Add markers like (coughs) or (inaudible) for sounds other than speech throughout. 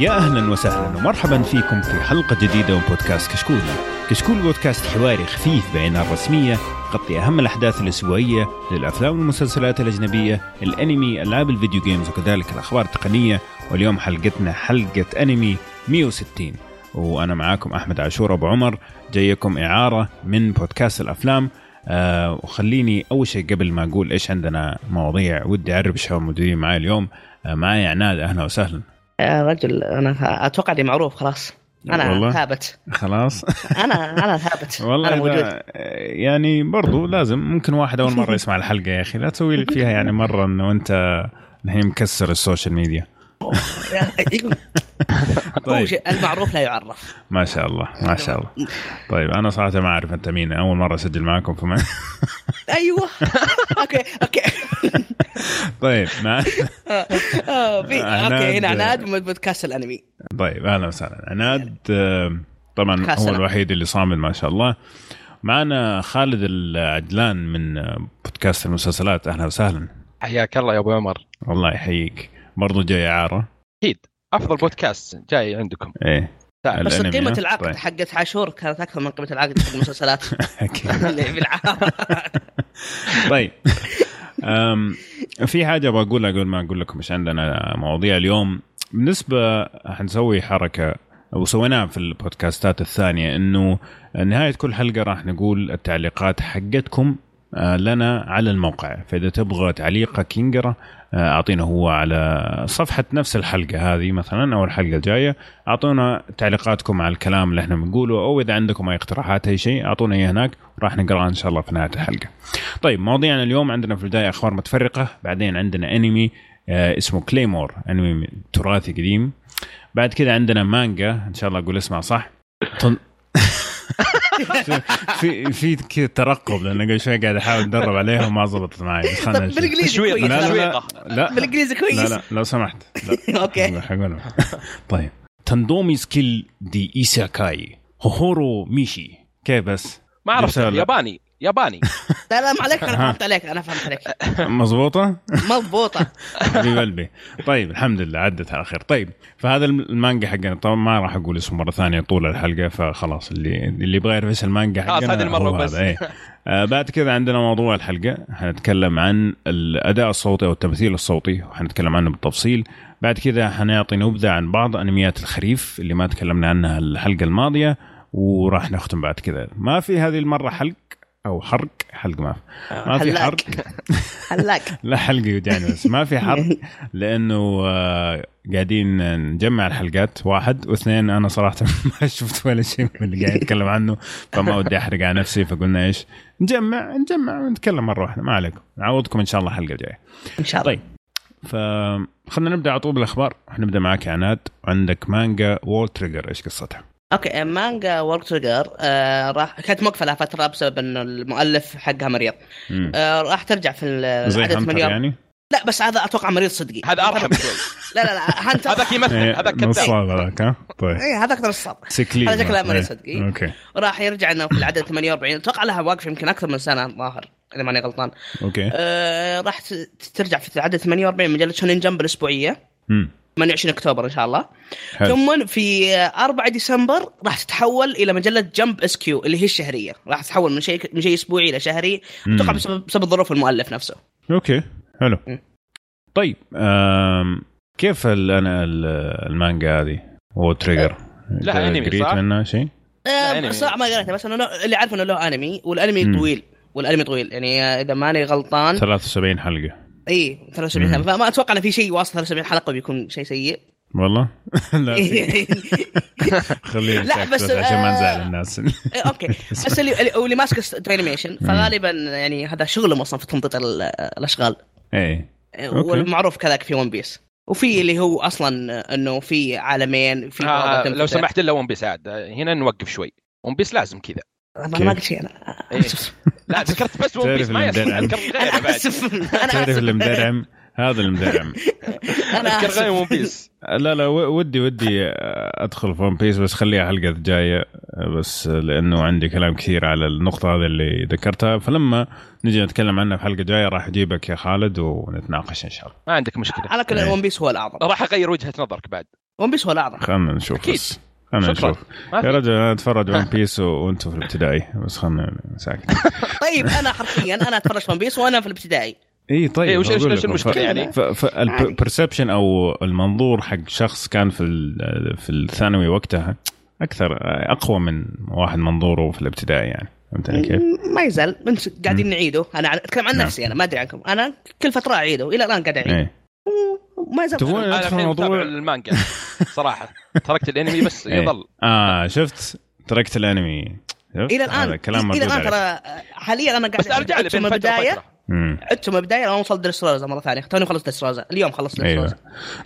يا أهلا وسهلا ومرحبا فيكم في حلقة جديدة من بودكاست كشكول. كشكول بودكاست حواري خفيف بعنان رسميه يغطي أهم الأحداث الأسبوعية للأفلام والمسلسلات الأجنبية، الأنمي، ألعاب الفيديو جيمز وكذلك الأخبار التقنية. واليوم حلقتنا حلقة أنمي 160 وأنا معاكم أحمد عاشور أبو عمر. جايكم إعارة من بودكاست الأفلام. آه وخليني أول شيء قبل ما أقول إيش عندنا مواضيع ودي أعرف الشباب موجودين معي اليوم. آه معي عناد أهلا وسهلا. يا رجل أنا أتوقع إني معروف خلاص. أنا والله؟ ثابت. خلاص. (laughs) أنا أنا ثابت. (laughs) والله إذا موجود. يعني برضو لازم ممكن واحد أول مرة يسمع الحلقة يا أخي. لا تسوي فيها يعني مرة إنه أنت الحين مكسر ال social media. طيب. شيء المعروف لا يعرف. ما شاء الله ما شاء الله. طيب أنا صراحة ما أعرف أنت مين أول مرة أسجل معكم فما (laughs) أيوه. okay okay. طيب ما آه، في عناد. okay هنا عناد من بودكاست الأنمي. طيب أهلا وسهلا. عناد آه، طبعا هو. الوحيد اللي صامد ما شاء الله. معنا خالد العجلان من آه، بودكاست المسلسلات. أهلا وسهلا. حياك الله يا أبو عمر. الله يحييك. برضو جاي إعارة. أكيد. أفضل بودكاست جاي عندكم. إيه. بس قيمة ها؟ العقد طيب. حقت عاشور كانت أكثر من قيمة العقد حق المسلسلات. (laughs) (laughs) (laughs) طيب. أم في حاجة أبغى اقولها قبل ما أقول لكم إيش عندنا مواضيع اليوم. بالنسبة حنسوي حركة وسويناها في البودكاستات الثانية إنه نهاية كل حلقة راح نقول التعليقات حقتكم آه، لنا على الموقع. فإذا تبغى تعليقك ينقرا آه، أعطينا هو على صفحة نفس الحلقة هذه مثلا أو الحلقة الجايه أعطونا تعليقاتكم على الكلام اللي إحنا بنقوله أو إذا عندكم أي اقتراحات أي شيء أعطونا إياه هناك وراح نقراها إن شاء الله في نهاية الحلقة. طيب مواضيعنا اليوم عندنا في البداية أخبار متفرقة بعدين عندنا أنمي آه اسمه كليمور أنمي تراثي قديم بعد كذا عندنا مانجا إن شاء الله أقول اسمها صح. في في كذا ترقب لأن قبل شوي قاعد أحاول أتدرب عليها وما ضبطت معي. بس خلنا نشوف. بالإنجليزي. كويس. لا لا لا. لا. بالإنجليزي لا كويس. لا لو سمحت. لا. (laughs) okay. طيب. Tondemo Skill de Isekai. Hourou Meshi. كيف بس؟ ما أعرف. ياباني. ياباني. (laughs) لا لا ما عليك أنا فهمت عليك أنا فهمت عليك. مضبوطه مضبوطه حبيب (laughs) قلبي. طيب الحمد لله عدت على خير. طيب فهذا المانجا حقنا طبعا ما راح أقول اسمه مرة ثانية طول الحلقة فخلاص اللي اللي يبغى يعرف إيش المانجا خلاص حقنا هذه المرة هو وبس. هذا، إيه. آه بعد كذا عندنا موضوع الحلقة. حنتكلم عن الأداء الصوتي أو التمثيل الصوتي وحنتكلم عنه بالتفصيل. بعد كذا حنعطي نبذة عن بعض أنميات الخريف اللي ما تكلمنا عنها الحلقة الماضية وراح نختم بعد كذا. ما في هذه المرة حلق أو حرق حلق ما في. ما في. حرق. (laughs) حلاق. (laughs) لا حلقه يوجعني بس ما في حرق (laughs) لأنه آه، قاعدين نجمع الحلقات واحد واثنين أنا صراحة ما شفت ولا شيء من اللي قاعد أتكلم عنه فما ودي أحرق على نفسي فقلنا إيش نجمع نجمع ونتكلم مرة واحدة ما عليكم. نعوضكم إن شاء الله الحلقة الجاية. إن شاء الله. طيب فخلنا نبدأ على طول بالأخبار. حنبدا معك يا عناد. عندك مانجا World Trigger إيش قصتها؟ okay مانجا World Trigger آه راح كانت موقفة لها فترة بسبب إنه المؤلف حقها مريض. آه راح ترجع في العدد 8 يعني؟ لا بس هذا أتوقع مريض صدقي. هذا أرحم. شوي لا لا لا Hunter هذاك يمثل إيه، هذاك كذاب. نصاب هذاك ها؟ طيب. إيه هذاك نصاب سكلي هذا شكله مريض صدقي. okay. راح يرجع إنه في العدد 48 أتوقع لها واقف يمكن أكثر من سنة الظاهر إذا ماني غلطان. okay. آه راح ت- ترجع في العدد 48 مجلة Shonen Jump الأسبوعية. مم. 28 أكتوبر إن شاء الله حلو. ثم في 4 ديسمبر راح تتحول إلى مجلة Jump SQ اللي هي الشهرية راح تتحول من شيء من شيء أسبوعي إلى شهري. أتوقع بسبب بسبب ظروف المؤلف نفسه okay حلو م. طيب آم كيف ال- أنا ال- المانجا هذه World Trigger لها أنمي، قريت صح؟ منها شيء؟ آه. صراحة ما قريته بس له- اللي عارف إنه له أنمي والأنمي مم. طويل والأنمي طويل يعني إذا ماني غلطان 73 حلقة إي 73 مم. حلقة. فما أتوقع إنه في شيء واصل 73 حلقة بيكون شيء سيء. (laughs) والله؟ (laughs) لا. (laughs) خليني لا، بس، عشان ما نزعل آه، الناس. إيه، okay. بس. اللي ماسك animation فغالبا يعني هذا شغلهم أصلا في تنطيط ال- الأشغال. إيه. والمعروف كذاك في One Piece وفي اللي هو أصلا إنه في عالمين في آه لو. سمحت الا One Piece عاد هنا نوقف شوي. One Piece لازم كذا. أنا كيف؟ ما قلت شيء أنا إيه. أسف. لا ذكرت بس ون تعرف بيس ما غيره أنا أسف. أنا تعرف أسف. اللي مدرعم هذا اللي مدرعم أنا أذكر. غير ون بيس لا لا ودي ودي أدخل في One Piece بس خليها حلقة الجاية بس لأنه عندي كلام كثير على النقطة هذه اللي ذكرتها. فلما نجي نتكلم عنها في حلقة جاية راح أجيبك يا خالد ونتناقش إن شاء الله. ما عندك مشكلة. على كل إيه. One Piece هو الأعظم. راح أغير وجهة نظرك بعد. One Piece هو الأعظم. خلينا نشوف أكيد. بس. شكراً. نشوف ما يا في رجل أنا أتفرج One Piece وأنتم في الابتدائي. بس خلينا ساكت. (laughs) طيب أنا حرفيا أنا أتفرج One Piece وأنا في الابتدائي. إي طيب وش-. المشكلة ف- يعني؟ فال perception أو المنظور حق شخص كان في ال- في الثانوي وقتها أكثر أقوى من واحد منظوره في الابتدائي يعني. فهمتني كيف؟ ما يزال. قاعدين نعيده. أنا أتكلم عن نعم. نفسي أنا ما أدري عنكم. أنا كل فترة أعيده. إلى الآن قاعد أعيد. إيه ما يزال تبغون أنا ندخل الحين متابع موضوع المانجا صراحة. تركت الأنمي بس إيه. يظل. آه شفت؟ تركت الأنمي؟ إلى الآن. كلام إلى الآن. ترى حاليا أنا قاعد بس أرجع له عدت من بين البدايه. عدت من البدايه أنا وصلت دريسروزا مرة ثانية. توني خلصت دريسروزا اليوم خلصت دريسروزا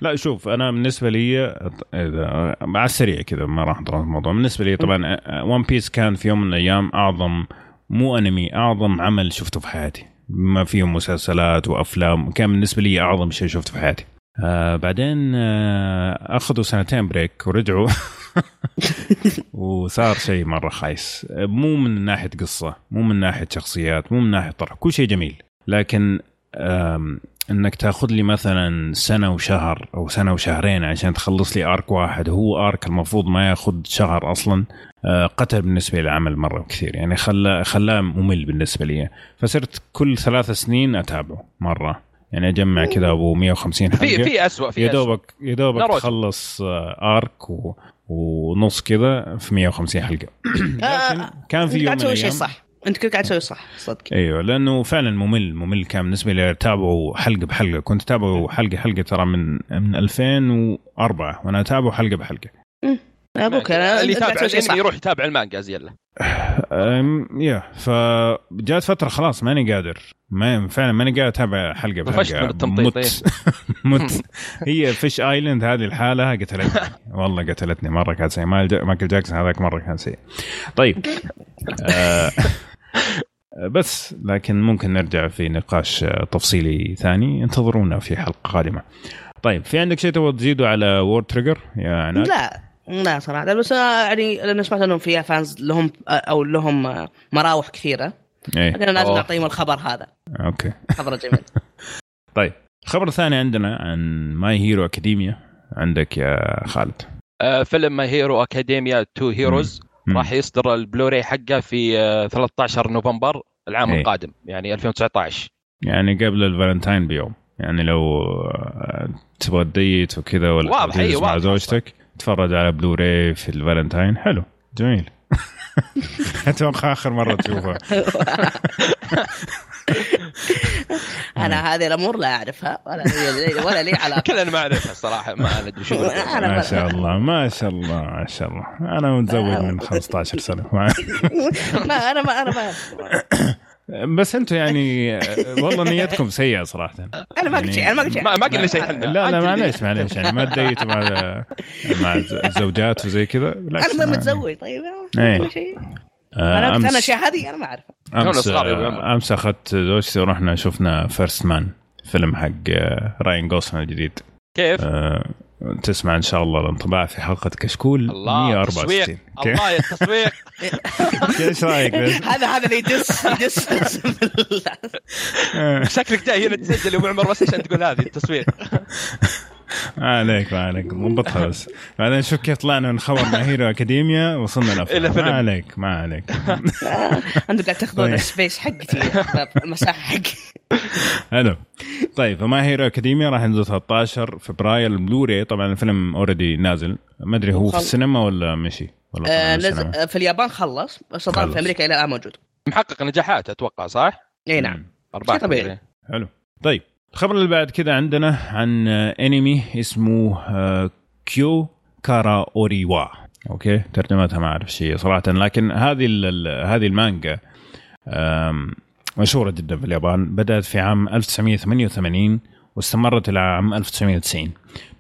لا شوف أنا بالنسبة لي إذا على السريع كذا ما راح نطول في الموضوع. بالنسبة لي طبعا One Piece كان في يوم من الأيام أعظم مو أنمي أعظم عمل شفته في حياتي. ما فيه مسلسلات وأفلام كان بالنسبة لي أعظم شيء شفته في حياتي. آه بعدين آه أخذوا سنتين بريك ورجعوا. (laughs) وصار شيء مرة خايس. مو من ناحية قصة مو من ناحية شخصيات مو من ناحية طرح كل شيء جميل. لكن إنك تاخذ لي مثلا سنة وشهر أو سنة وشهرين عشان تخلص لي ارك واحد هو ارك المفروض ما ياخذ شهر أصلا آه، قتل بالنسبة لي العمل مرة كثير. يعني خلاه خلاه ممل بالنسبة لي. فصرت كل ثلاث سنين أتابعه مرة. يعني أجمع كذا أبو 150 حلقه في في اسوء في يا. دوبك يا دوبك. تخلص آه، ارك و... ونص كذا في 150 حلقة. (clears throat) لكن كان في أنت يوم قاعد من تسوي شيء صح. أنت كنت قاعد تسوي صح صدق. أيوه لأنه فعلا ممل ممل كان بالنسبة لي. اتابعه حلقة بحلقة. كنت اتابعه حلقه حلقة ترى من من 2004 وأنا اتابعه حلقة بحلقة. أبوك أنا اللي يتابع الأنمي يروح يتابع المانجا زيلا يا فجات فترة خلاص ماني قادر. ما فعلا ماني قادر أتابع حلقة بحلقة. من التمطيط، مت. (laughs) مت. هي Fish Island هذه الحالة قتلتني. (laughs) والله قتلتني مرة كانت سيء مايكل جاكسون هذاك مرة كان سيء. طيب. آه (laughs) بس لكن ممكن نرجع في نقاش تفصيلي ثاني. انتظرونا في حلقة قادمة. طيب في عندك شيء تبغى تزيده على World Trigger يا عناد؟ لا. لا صراحة. بس يعني لأن سمعت إنهم فيها fans لهم أو لهم مراوح كثيرة. إيه. لكن لازم. نعطيهم الخبر هذا. okay. خبر جميل. (laughs) طيب. الخبر الثاني عندنا عن My Hero Academia عندك يا خالد. آه، فيلم My Hero Academia Two Heroes. راح يصدر البلوراي حقه في آه، 13 نوفمبر العام إيه. القادم يعني 2019 يعني قبل الفالنتاين بيوم. يعني لو آه، تبغى ت date وكذا ولا واضح، أيوة، مع واضح زوجتك. تتفرج على بلوراي في الفالنتاين. حلو. جميل. (laughs) أتوقع آخر مرة تشوفها (laughs) أنا هذه الأمور لا أعرفها ولا لي ولا لي علاقة. كلنا ما اعرفها الصراحه ما أدري شو ما شاء الله ما شاء الله ما شاء الله. أنا متزوج من 15 سنة. (laughs) ما أنا ما أنا ما. بس أنتم يعني آه، والله نيتكم سيئة صراحة. أنا ما قلت شيء أنا ما قلت شيء. ما قلنا شيء. إحنا لا لا معليش معليش يعني ما تديتوا مع مع الزوجات وزي كذا؟ بالعكس أنا ما أنا- متزوج طيب إيه. كل شيء. آه، أنا أنا الاشياء هذه أنا ما أعرفها. امس آه،. أمس أخذت زوجتي ورحنا شفنا First Man فيلم حق آه، Ryan Gosling الجديد. كيف؟ آه، تسمع إن شاء الله الانطباع في حلقة كشكول الله 164 تسويق الله يا التسويق. (laughs) إيش رأيك؟ هذا هذا اللي يدس يدس (laughs) شكلك جاي هنا تسجل يا أبو عمر بس عشان تقول هذه التسويق. (laughs) ما عليك ما عليك ضبطها بس بعدين شوف كيف طلعنا من خبر مع Hero Academia وصلنا إلى الافلام فيلم. ما عليك ما عليك (laughs) أنتم قاعد تاخذون طيب. ال space حقتي المساحة حقي حلو طيب ف My Hero Academia راح ينزل 13 فبراير البلوراي طبعا الفيلم already نازل ما أدري هو في السينما ولا مشي ولا طلع آه،؟ نزل في اليابان خلص بس. في أمريكا إلى الآن موجود محقق نجاحات أتوقع صح؟ إي نعم. ارباح شيء طبيعي. حلو طيب الخبر اللي بعد كذا عندنا عن آه، انمي اسمه آه، كيو كارا اوريوا. okay ترجمتها ما اعرف شيء صراحة لكن هذه هذه المانجا مشهورة جدا في اليابان بدأت في عام 1988 واستمرت إلى عام 1990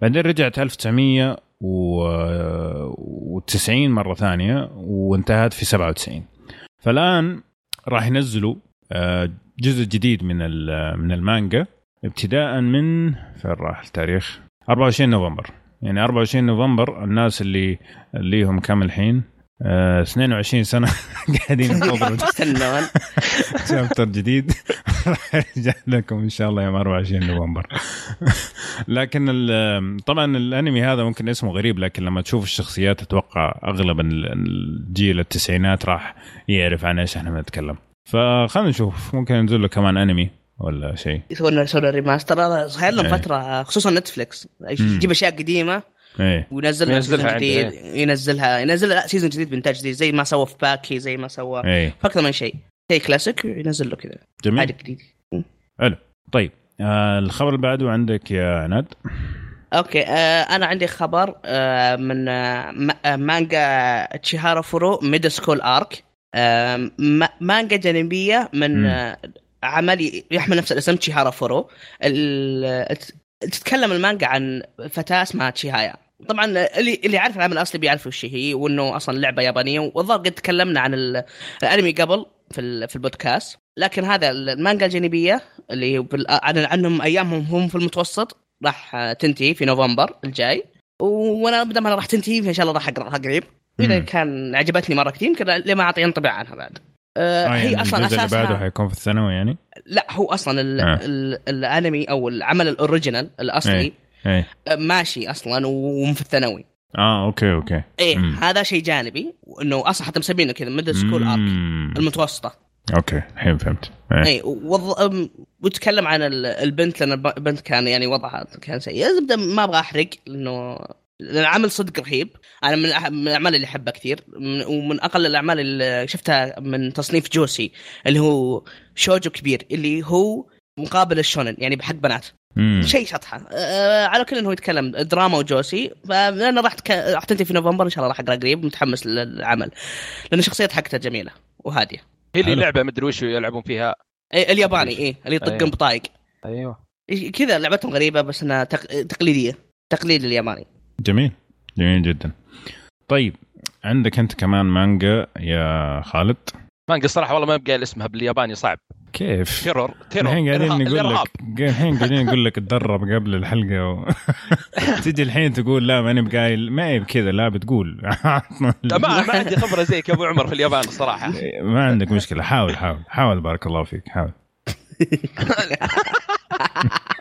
بعدين رجعت 1990 مرة ثانية وانتهت في 97 فالآن راح ينزلوا آه، جزء جديد من من المانجا. ابتداء من فين راح التاريخ؟ 24 نوفمبر. يعني 24 نوفمبر الناس اللي اللي هم كم الحين؟ آه 22 سنة. (laughs) قاعدين (laughs) ينتظروا تستنون (laughs) شابتر جديد. راح يرجع لكم إن شاء الله يوم 24 نوفمبر. لكن طبعا الأنمي هذا ممكن اسمه غريب لكن لما تشوف الشخصيات أتوقع أغلب ال- الجيل التسعينات راح يعرف عن إيش إحنا بنتكلم. فخلينا نشوف ممكن ينزل له كمان أنمي. ولا شيء؟ يسوون يسوون remaster. هذا صاير لهم إيه. فترة خصوصا نتفلكس يجيب أشياء قديمة إيه. وينزلها ينزلها جديد ينزلها ينزلها لا season جديد بانتاج جديد زي ما سوى في باكي زي ما سوى إيه. في أكثر من شيء. شيء كلاسيك ينزل له كذا. جميل. حاجة جديده حلو. طيب آه الخبر اللي بعده عندك يا عناد؟ okay آه أنا عندي خبر آه من آه آه، مانجا تشيهارا فورو middle school arc آه ما- مانجا جانبية من. آه عمل يحمل نفس الاسم تشيهارا فورو. تتكلم المانجا عن فتاة اسمها تشيهايا. طبعا اللي اللي عارف العمل الأصلي بيعرف وش هي وإنه أصلا لعبة يابانية والظاهر قد تكلمنا عن ال- الأنمي قبل في في البودكاست. لكن هذا المانجا الجانبية اللي عن عنهم أيامهم هم في المتوسط راح تنتهي في نوفمبر الجاي. وأنا بدل ما راح تنتهي فان شاء الله راح أقرأها قريب. واذا مم. كان عجبتني مرة كثير يمكن لما اعطي انطباع عنها بعد. آه هي يعني أصلا الجزء اللي بعده حيكون في الثانوي يعني لا هو أصلا ال آه. ال الأنمي أو العمل ال original الأصلي إيه. إيه آه، ماشي أصلا وفي الثانوي آه okay okay إيه مم. هذا شيء جانبي إنه أصلا حتى مسمينه كذا middle school arc. المتوسطة okay الحين فهمت اي ووض... أم- وتكلم عن ال- البنت لأن الب- البنت كان يعني وضعها كان سيء زبده ما أبغى أحرق لأنه العمل صدق رهيب. أنا من أح- من الأعمال اللي أحبها كثير. من- ومن أقل الأعمال اللي شفتها من تصنيف جوسي اللي هو شوجو كبير اللي هو مقابل الشونن يعني بحق بنات. مم. شيء شطحة. أه على كل إنه يتكلم دراما وجوسي. فأنا راح تك... راح تنتهي في نوفمبر إن شاء الله راح أقرأ قريب متحمس للعمل. لأن الشخصيات حقتها جميلة وهادية. هي اللي حلو. لعبة مدري وش يلعبون فيها. إيه الياباني إيه اللي يطقن أيوه. بطايق أيوه. كذا لعبتهم غريبة بس إنها تق... تقليدية. تقليد الياباني. جميل. جميل جدا. طيب عندك أنت كمان مانجا يا خالد؟ مانجا الصراحه والله ما بقى اسمها بالياباني صعب. كيف؟ تيرور تيرور الحين قاعدين نقول. لك الحين قاعدين نقول لك تدرب قبل الحلقة و... (laughs) تجي الحين تقول لا ماني بقايل. ما هي بكذا لا بتقول. (laughs) لا ما ما عندي خبرة زيك يا أبو عمر في اليابان الصراحه ما عندك مشكلة. حاول حاول حاول بارك الله فيك حاول. (laughs)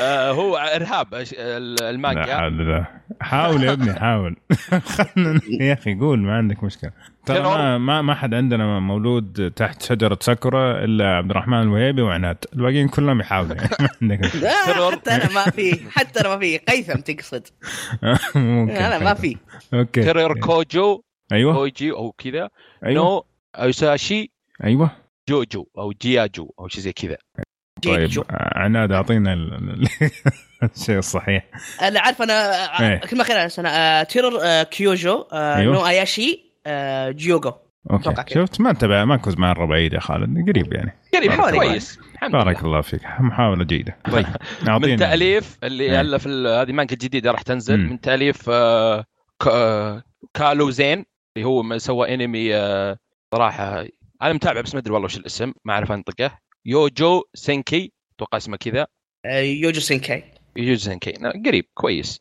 آه هو إرهاب لا المانجا. حول الله. حاول يا ابني حاول. (laughs) خلنا يا أخي قول ما عندك مشكلة. ترى ما ما, ما حد عندنا مولود تحت شجرة ساكورا إلا عبد الرحمن الوهيبي وعناد. الباقيين كلهم يحاولوا. (laughs) يعني. لا. حتى أنا ما في حتى أنا ما في. قيثم تقصد. (laughs) أنا ما في. أوكي. تيرور كوجو أيوه. كوجي أو كذا. أيوه. نو أوساشي أيوه. جوجو أو جياجو أو شيء زي كذا. طيب عناد أعطينا ال- ال- (laughs) الشيء الصحيح. أنا عارف أنا إيه. كلمه اخيره سنة آه تيرور آه كيوجو آه أيوه. نو أياشي جيوغو. أتوقع أوكي. شفت ما انتبه ما كنت مره بعيد يا خالد قريب يعني. قريب حوالي كويس. الحمد بارك لله الله فيك. محاولة جيدة. (laughs) طيب. (laughs) من تأليف اللي إيه. الف ال- هذه مانجا جديدة راح تنزل. من آه، كالو زين اللي هو ما سوى انمي صراحة أنا متابع بس ما أدري والله وش الاسم ما أعرف أنطقه. يوجو سينكي. أتوقع اسمه كذا. آه يوجو سينكاي يوجو سينكي. لا، قريب كويس.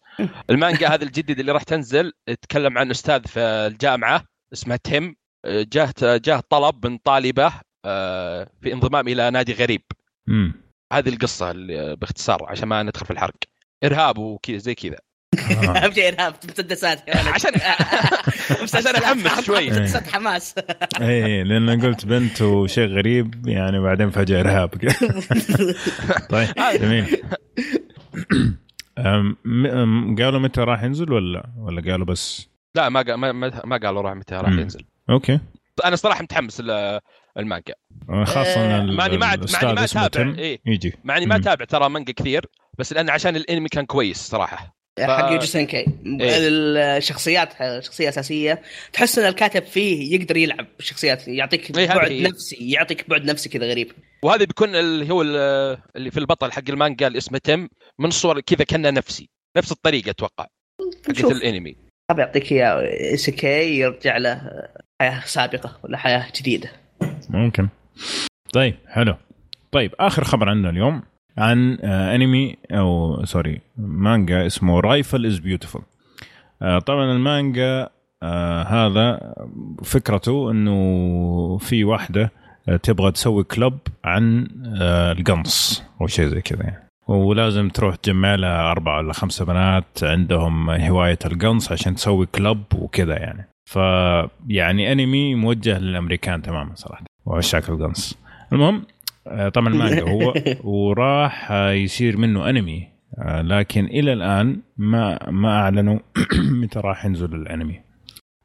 المانجا هذا الجديد اللي راح تنزل تتكلم عن أستاذ في الجامعة اسمه تيم. جاه جاه طلب من طالبه آه، في انضمام إلى نادي غريب. امم هذه القصة اللي باختصار عشان ما ندخل في الحرق. إرهاب وكذا زي كذا. أهم شيء ارهاب (laughs) مسدسات عشان عشان أحمس شوي. مسدسات حماس. إيه لأن قلت بنت وشيء غريب يعني بعدين فجأة إرهاب. (laughs) طيب جميل. أم- م- قالوا متى راح ينزل ولا ولا قالوا بس؟ لا ما ما قالوا راح متى راح. ينزل. أوكي. أنا صراحة متحمس المانجا. خاصة آه، ال- مع اني ما ما أتابع. إيه. يجي. مع اني ما. أتابع ترى مانجا كثير بس لأن عشان الأنمي كان كويس صراحة. حق يوجو سينكاي إيه. الشخصيات الشخصيه الاساسيه تحس إن الكاتب فيه يقدر يلعب بالشخصيات يعطيك إيه، بعد. نفسي يعطيك بعد نفسي كذا غريب. وهذا بيكون اللي هو ال- اللي في البطل حق المانجا اللي اسمه تيم من الصور كذا كأنه نفسي. نفس الطريقة أتوقع حقت. الأنمي. طب يعطيك إيسيكاي يرجع له حياة سابقة ولا حياة جديدة. ممكن. طيب حلو. طيب آخر خبر عندنا اليوم. عن آه انمي أو sorry مانجا اسمه Rifle Is Beautiful طبعا المانجا آه هذا فكرته إنه في واحدة آه، تبغى تسوي club عن آه القنص أو شيء زي كذا يعني. ولازم تروح تجمع لها أربعة ولا خمسة بنات عندهم هواية القنص عشان تسوي club وكذا يعني. فيعني انمي موجه للأمريكان تماما صراحة وعشاق القنص. المهم آه، طبعا مانجا هو (laughs) وراح آه، يصير منه انمي آه، لكن إلى الآن ما ما أعلنوا (clears throat) متى راح ينزل الانمي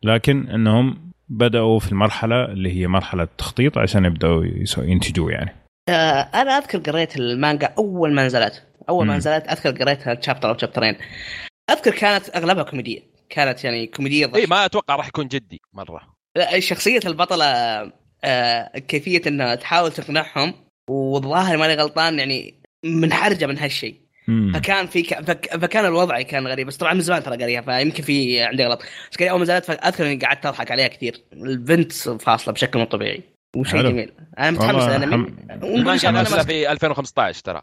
لكن إنهم بدأوا في المرحلة اللي هي مرحلة التخطيط عشان يبدأوا ينتجوه يعني. آه، أنا أذكر قريت المانجا أول ما نزلت. أول ما. نزلت أذكر قريتها تشابتر أو شابترين أذكر كانت أغلبها كوميدية. كانت يعني كوميدية إي ضحك. ما أتوقع راح يكون جدي مرة. لا، شخصية البطلة آه، كيفية إنها تحاول تقنعهم والظاهر ماني غلطان يعني منحرجة من هالشيء. فكان في ك... فك... فكان الوضع كان غريب بس طبعا من زمان ترى قاريها فيمكن في عندي غلط. بس كان أول ما نزلت فأذكر إني قعدت أضحك عليها كثير. البنت فاصلة بشكل مو طبيعي وشيء. جميل. أنا متحمس للانمي ونقول شاء الله في 2015 ترى.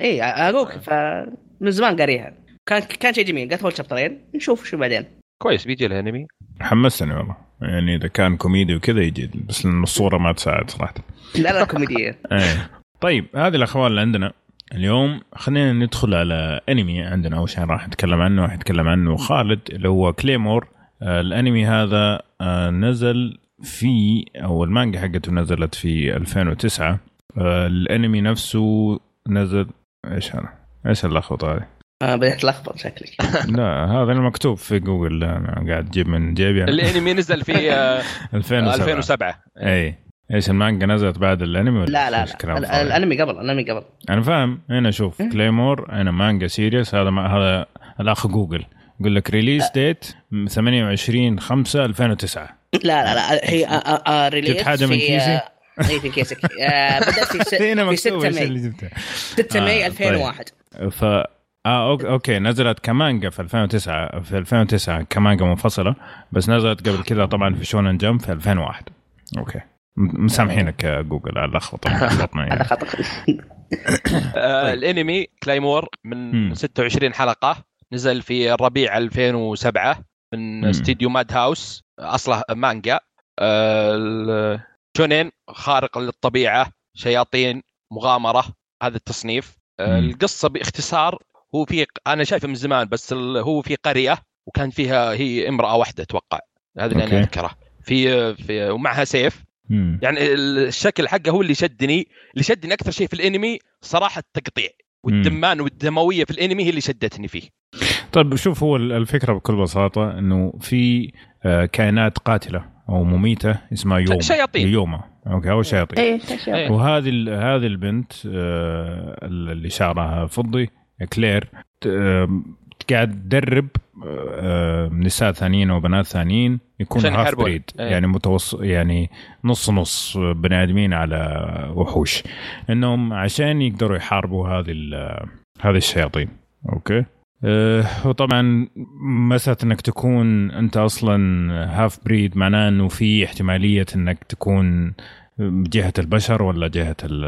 إي أقولك فمن زمان قاريها كان كان شيء جميل. قلت أول شابترين نشوف شو بعدين. كويس بيجي له انمي حمسني والله. يعني إذا كان كوميدي وكذا يجي بس لأن الصورة ما تساعد صراحة. لا لا كوميدية. (laughs) إيه. طيب هذه الأخبار اللي عندنا اليوم. خلينا ندخل على أنمي عندنا. أول شيء راح نتكلم عنه راح يتكلم عنه خالد اللي هو كليمور آه الأنمي هذا آه نزل في أو المانجا حقته نزلت في 2009 آه الأنمي نفسه نزل إيش هذا؟ إيش اللخبطة هذه؟ آه بديت تلخبط شكلك. (laughs) لا هذا المكتوب في جوجل أنا قاعد أجيب من جيبي. الأنمي نزل في آه، 2007 2007 اي إيش المانجا نزلت بعد الأنمي ولا لا لا لا. فاضي؟ الأنمي قبل الأنمي قبل. أنا فاهم. هنا شوف. كليمور هنا مانجا series هذا ما هذا الأخ جوجل يقول لك release date 28 5 2009 لا لا لا. هي release جبت حاجة من كيسي؟ آه، اي في كيسك. آه بدأت في, س... (laughs) هنا في 6 مكتوب إيش May. اللي جبته. 6 آه، May طيب. 2001 ف آه ok- okay. نزلت كمانجا في 2009 في 2009 كمانجا منفصلة بس نزلت قبل كذا طبعا في شونن جمب في 2001 okay. مسامحينك يا جوجل على اللخبطه يعني. (laughs) خطأ (laughs) آه، طيب. الأنمي كلايمور من مم. 26 حلقة نزل في الربيع 2007 من. استديو ماد هاوس أصله مانجا آه، ال- شونين خارق للطبيعة شياطين مغامرة هذا التصنيف آه،. القصة باختصار هو في أنا شايفه من زمان بس هو في قرية وكان فيها هي امرأة واحدة أتوقع هذا اللي. أنا أذكره في في ومعها سيف مم. يعني الشكل حقه هو اللي شدني اللي شدني أكثر شيء في الأنمي صراحة التقطيع والدمان والدموية في الأنمي هي اللي شدتني فيه طيب شوف هو الفكرة بكل بساطة إنه في آه، كائنات قاتلة أو مميتة اسمها يوما شياطين. يوما okay أو شياطين اي إيه. وهذه هذه البنت آه، اللي شعرها فضي كلير آه، قاعد تدرب آه، نساء ثانيين وبنات ثانيين يكونوا عشان half يحاربون. breed إيه. يعني متوسط يعني نص نص بني آدمين على وحوش إنهم عشان يقدروا يحاربوا هذه ال- هذه الشياطين okay آه، وطبعا مسألة إنك تكون أنت أصلا half breed معناه إنه في احتمالية إنك تكون جهة البشر ولا جهة ال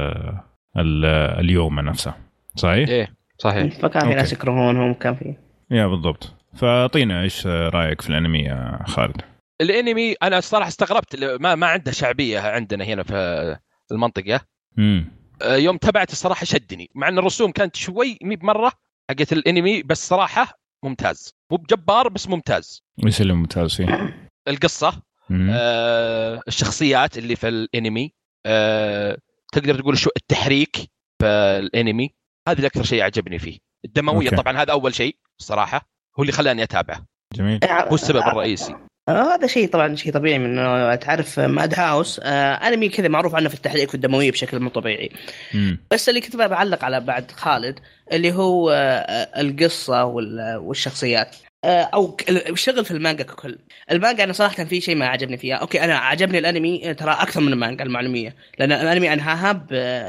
ال اليوما نفسها صحيح؟ إيه صحيح فكان في. ناس يكرهونهم كان في يا بالضبط فأعطينا إيش رأيك في الأنمي يا خالد؟ الأنمي أنا الصراحه استغربت ما ما عنده شعبية عندنا هنا في المنطقة امم يوم تابعت الصراحه شدني مع إن الرسوم كانت شوي مي بمرة حقت الأنمي بس صراحة ممتاز مو بجبار بس ممتاز إيش اللي ممتاز فيه؟ القصة مم. آه الشخصيات اللي في الأنمي آه تقدر تقول شو التحريك في الأنمي هذا اللي أكثر شيء عجبني فيه. الدموية okay. طبعا هذا أول شيء الصراحه هو اللي خلاني أتابعه. جميل. هو السبب الرئيسي. آه، هذا شيء طبعا شيء طبيعي من إنه تعرف Madhouse. آه أنمي كذا معروف عنه في التحريك والدموية بشكل مو طبيعي. مم. بس اللي كنت بعلق على بعد خالد اللي هو آه، القصة وال- والشخصيات. آه، أو ك- الشغل في المانجا ككل. المانجا أنا صراحة في شيء ما عجبني فيها. okay أنا عجبني الأنمي آه، ترى أكثر من المانجا المعلومية. لأن الأنمي أنهاها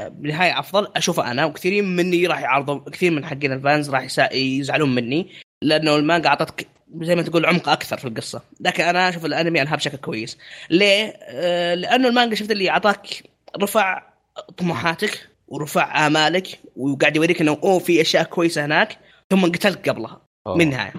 بنهاية أفضل. أشوفه أنا وكثيرين مني راح يعارضوا كثير من حقين ال fans راح يزعلون مني لأنه المانجا أعطتك زي ما تقول عمق أكثر في القصة. لكن أنا أشوف الأنمي انهى بشكل كويس. ليه؟ آه، لأنه المانجا شفت اللي أعطاك رفع طموحاتك ورفع آمالك وقاعد يوريك إنه أوه في أشياء كويسة هناك ثم قتلت قبلها. من النهايه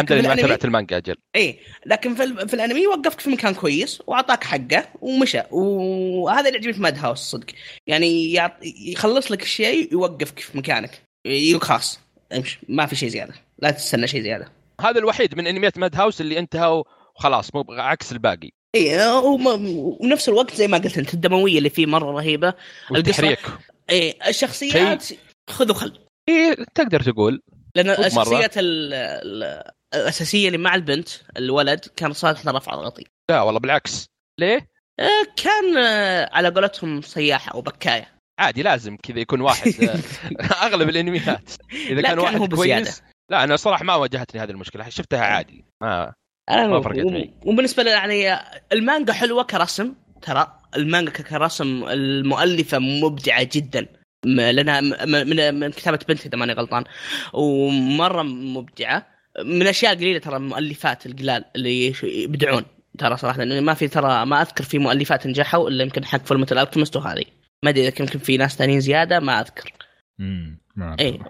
انت اللي ما تابعت المانجا أجل اي لكن في, في الأنمي وقفك في مكان كويس وأعطاك حقه ومشى. وهذا اللي عجبني في ماد هاوس صدق. يعني يعط... يخلص لك الشيء يوقفك في مكانك. يقول خلاص امشي. ما في شيء زيادة. لا تستنى شيء زيادة. هذا الوحيد من أنميات ماد هاوس اللي انتهوا وخلاص مو عكس الباقي. اي ونفس الوقت زي ما قلت انت الدموية اللي فيه مرة رهيبة. والتحريك. اي الشخصيات خذ وخل. إيه تقدر تقول. لأن مرة. الاساسيه اللي مع البنت الولد كان صالح لرفع الغطي لا والله بالعكس. ليه؟ آه، كان آه، على قولتهم سياحة أو بكاية. عادي لازم كذا يكون واحد آه، (laughs) أغلب الأنميات. إذا كان كان واحد هو بزيادة. كويس لا أنا صراحة ما واجهتني هذه المشكلة. شفتها عادي. آه. أنا ما فرقت معي. و- وبالنسبة لي يعني المانجا حلوة كرسم ترى المانجا كرسم المؤلفة مبدعة جدا. لأنها من من كتابة بنت إذا ماني غلطان. ومرة مبدعة. من الأشياء القليلة ترى المؤلفات القلال اللي يبدعون ترى صراحة لأن ما في ترى ما أذكر في مؤلفات نجحوا إلا يمكن حق فيلم الالكيمست وهذه ما أدري إذا يمكن في ناس ثانيين زيادة ما أذكر مم. ما. اي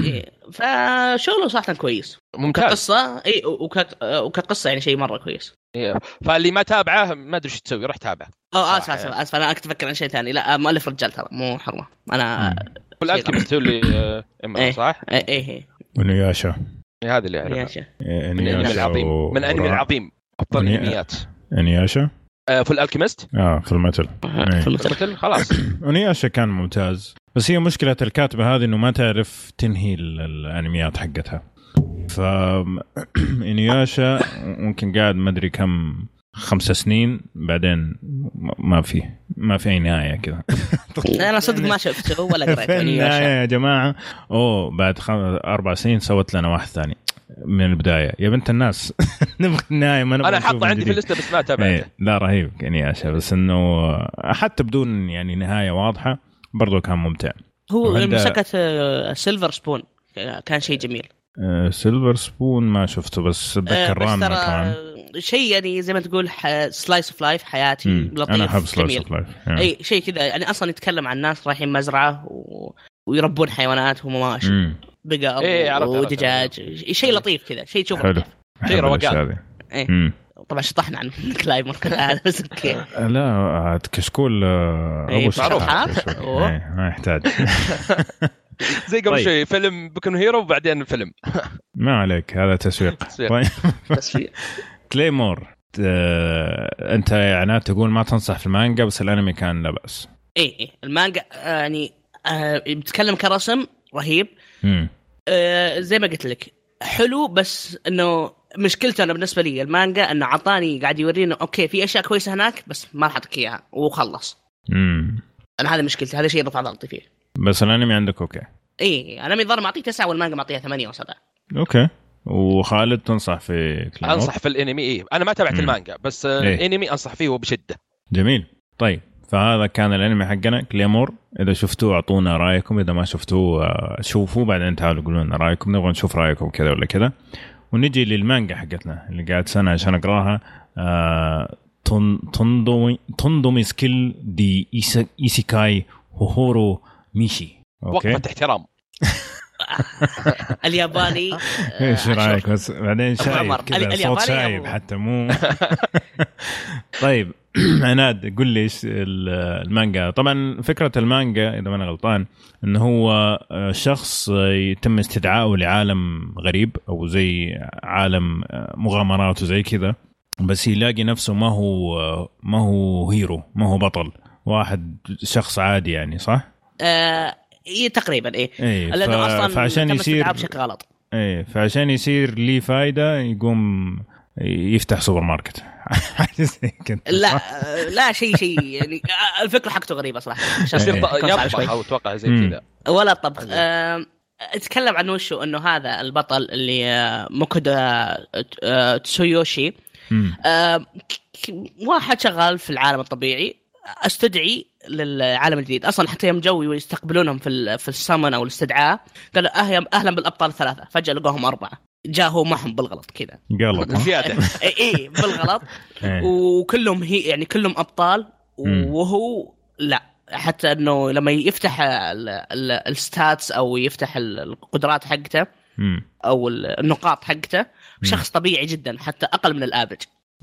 إيه. فشغله صراحة كويس ممتاز كقصة اي وك... وكقصة يعني شيء مرة كويس إيه. فاللي ما تابعه ما أدري إيش تسوي روح تابعه آه آسف آسف. آسف أنا كنت أفكر عن شيء ثاني لا مؤلف رجال ترى مو حرمة أنا والالكيمست هو اللي آه، إيه. صح؟ إيه إيه ونياشا هذا اللي اعرفه إيه، من الأنمي العظيم. من الأنمي العظيم. افضل وني- الانميات انياشا آه، في الالكيمست آه في المثل إيه. في المثل مثل خلاص. (coughs) انياشا كان ممتاز. بس هي مشكلة الكاتبة هذه إنه ما تعرف تنهي ال- الأنميات حقتها. ف (coughs) انياشا ممكن قاعد ما أدري كم خمس سنين بعدين ما في ما في أي نهاية كذا. (laughs) أنا صدق ما شفته ولا قريت (laughs) يعني النهاية يا يا جماعة؟ أوه بعد خم... أربع سنين سوت لنا واحد ثاني من البداية. يا بنت الناس. (laughs) نبغى النهاية ما نبغى أنا حاطه عندي في. اللسته بس ما تابعته. إيه لا رهيب انياشا بس إنه حتى بدون يعني نهاية واضحة برضو كان ممتع. هو مسكت آه، Silver Spoon آه، كان شيء جميل. آه، Silver Spoon ما شفته بس آه، اتذكر رانما ترى كمان شيء يعني زي ما تقول slice of life حياتي مم. لطيف أنا أحب slice جميل of life أي شيء كذا يعني أصلا يتكلم عن ناس رايحين مزرعة و... ويربون حيوانات ومواشي بقر إيه،. ودجاج شيء لطيف كذا شيء تشوفه حلو. شيء روقان. إيه. طبعا شطحنا عن (laughs) كلايف مره بس أوكي (laughs) لا عاد كشكول آه، إيه، ابو معروف. كشكول. أوه. إيه، ما يحتاج (laughs) زي قبل طيب. شوي فيلم بكم هيرو وبعدين فيلم ما عليك هذا تسويق تسويق. كليمور آه، أنت يعني تقول ما تنصح في المانجا بس الأنمي كان لا بأس. إي إي. المانجا آه، يعني آه بتكلم كرسم رهيب. مم. آه زي ما قلت لك حلو بس إنه مشكلته أنا بالنسبة لي المانجا إنه عطاني قاعد يورينا okay في أشياء كويسة هناك بس ما راح أعطيك إياها وخلص. مم. أنا هذا مشكلتي هذا شيء رفع ضغطي فيه. بس الأنمي عندك okay. إي أنا من ضرب معطيه تسعة والمانجا معطيها ثمانية أو سبعه okay. وخالد تنصح في Claymore أنصح في الأنمي إيه. أنا ما تابعت. المانجا بس إيه. الأنمي أنصح فيه وبشدة. جميل. طيب فهذا كان الأنمي حقنا. Claymore إذا شفتوه أعطونا رأيكم. إذا ما شفتوه آه، شوفوا بعدين تعالوا قولوا لنا رأيكم. نبغى نشوف رأيكم كذا ولا كذا. ونجي للمانجا حقتنا اللي قاعد سنة عشان أقراها. آه، Tondemo Tondemo Skill de Isa- Isekai Hourou Meshi. okay. وقفة احترام. (laughs) الياباني آه، إيش. رأيك؟ بس بعدين شايب كذا صوت شايب حتى مو. (laughs) (laughs) طيب (clears throat) عناد قل لي إيش ال- المانجا. طبعا فكرة المانجا إذا ما أنا غلطان انه هو آه، شخص يتم استدعائه لعالم غريب أو زي عالم آه، مغامرات وزي كذا بس يلاقي نفسه ما هو ما هو هيرو ما هو بطل. واحد شخص عادي يعني صح؟ آه إيه تقريبا إيه. إيه لأنه ف- أصلا فعشان تم يصير بشكل غلط. إيه فعشان يصير لي فايدة يقوم يفتح سوبر ماركت. (laughs) لا لا شيء شيء يعني الفكرة حقته غريبة صراحة. عشان إيه. يصير صعب يطبخ. أو أتوقع زي. كذا. ولا طبخ. أتكلم عن وشو؟ إنه هذا البطل اللي آه، موكودا آه، تسويوشي. واحد شغال في العالم الطبيعي. أستدعي للعالم الجديد. أصلا حتى يوم جو يستقبلونهم في ال- في السمن أو الاستدعاء قالوا أهلا أهلا بالأبطال الثلاثه فجأة لقوهم أربعة. جاء هو معهم بالغلط كذا. قالوا (laughs) زيادة. (laughs) إي إيه بالغلط. (laughs) إيه. وكلهم هي يعني كلهم أبطال. وهو لا. حتى إنه لما يفتح ال- ال- ال stats أو يفتح ال- القدرات حقته. أو ال- النقاط حقته شخص طبيعي جدا حتى أقل من الأفج.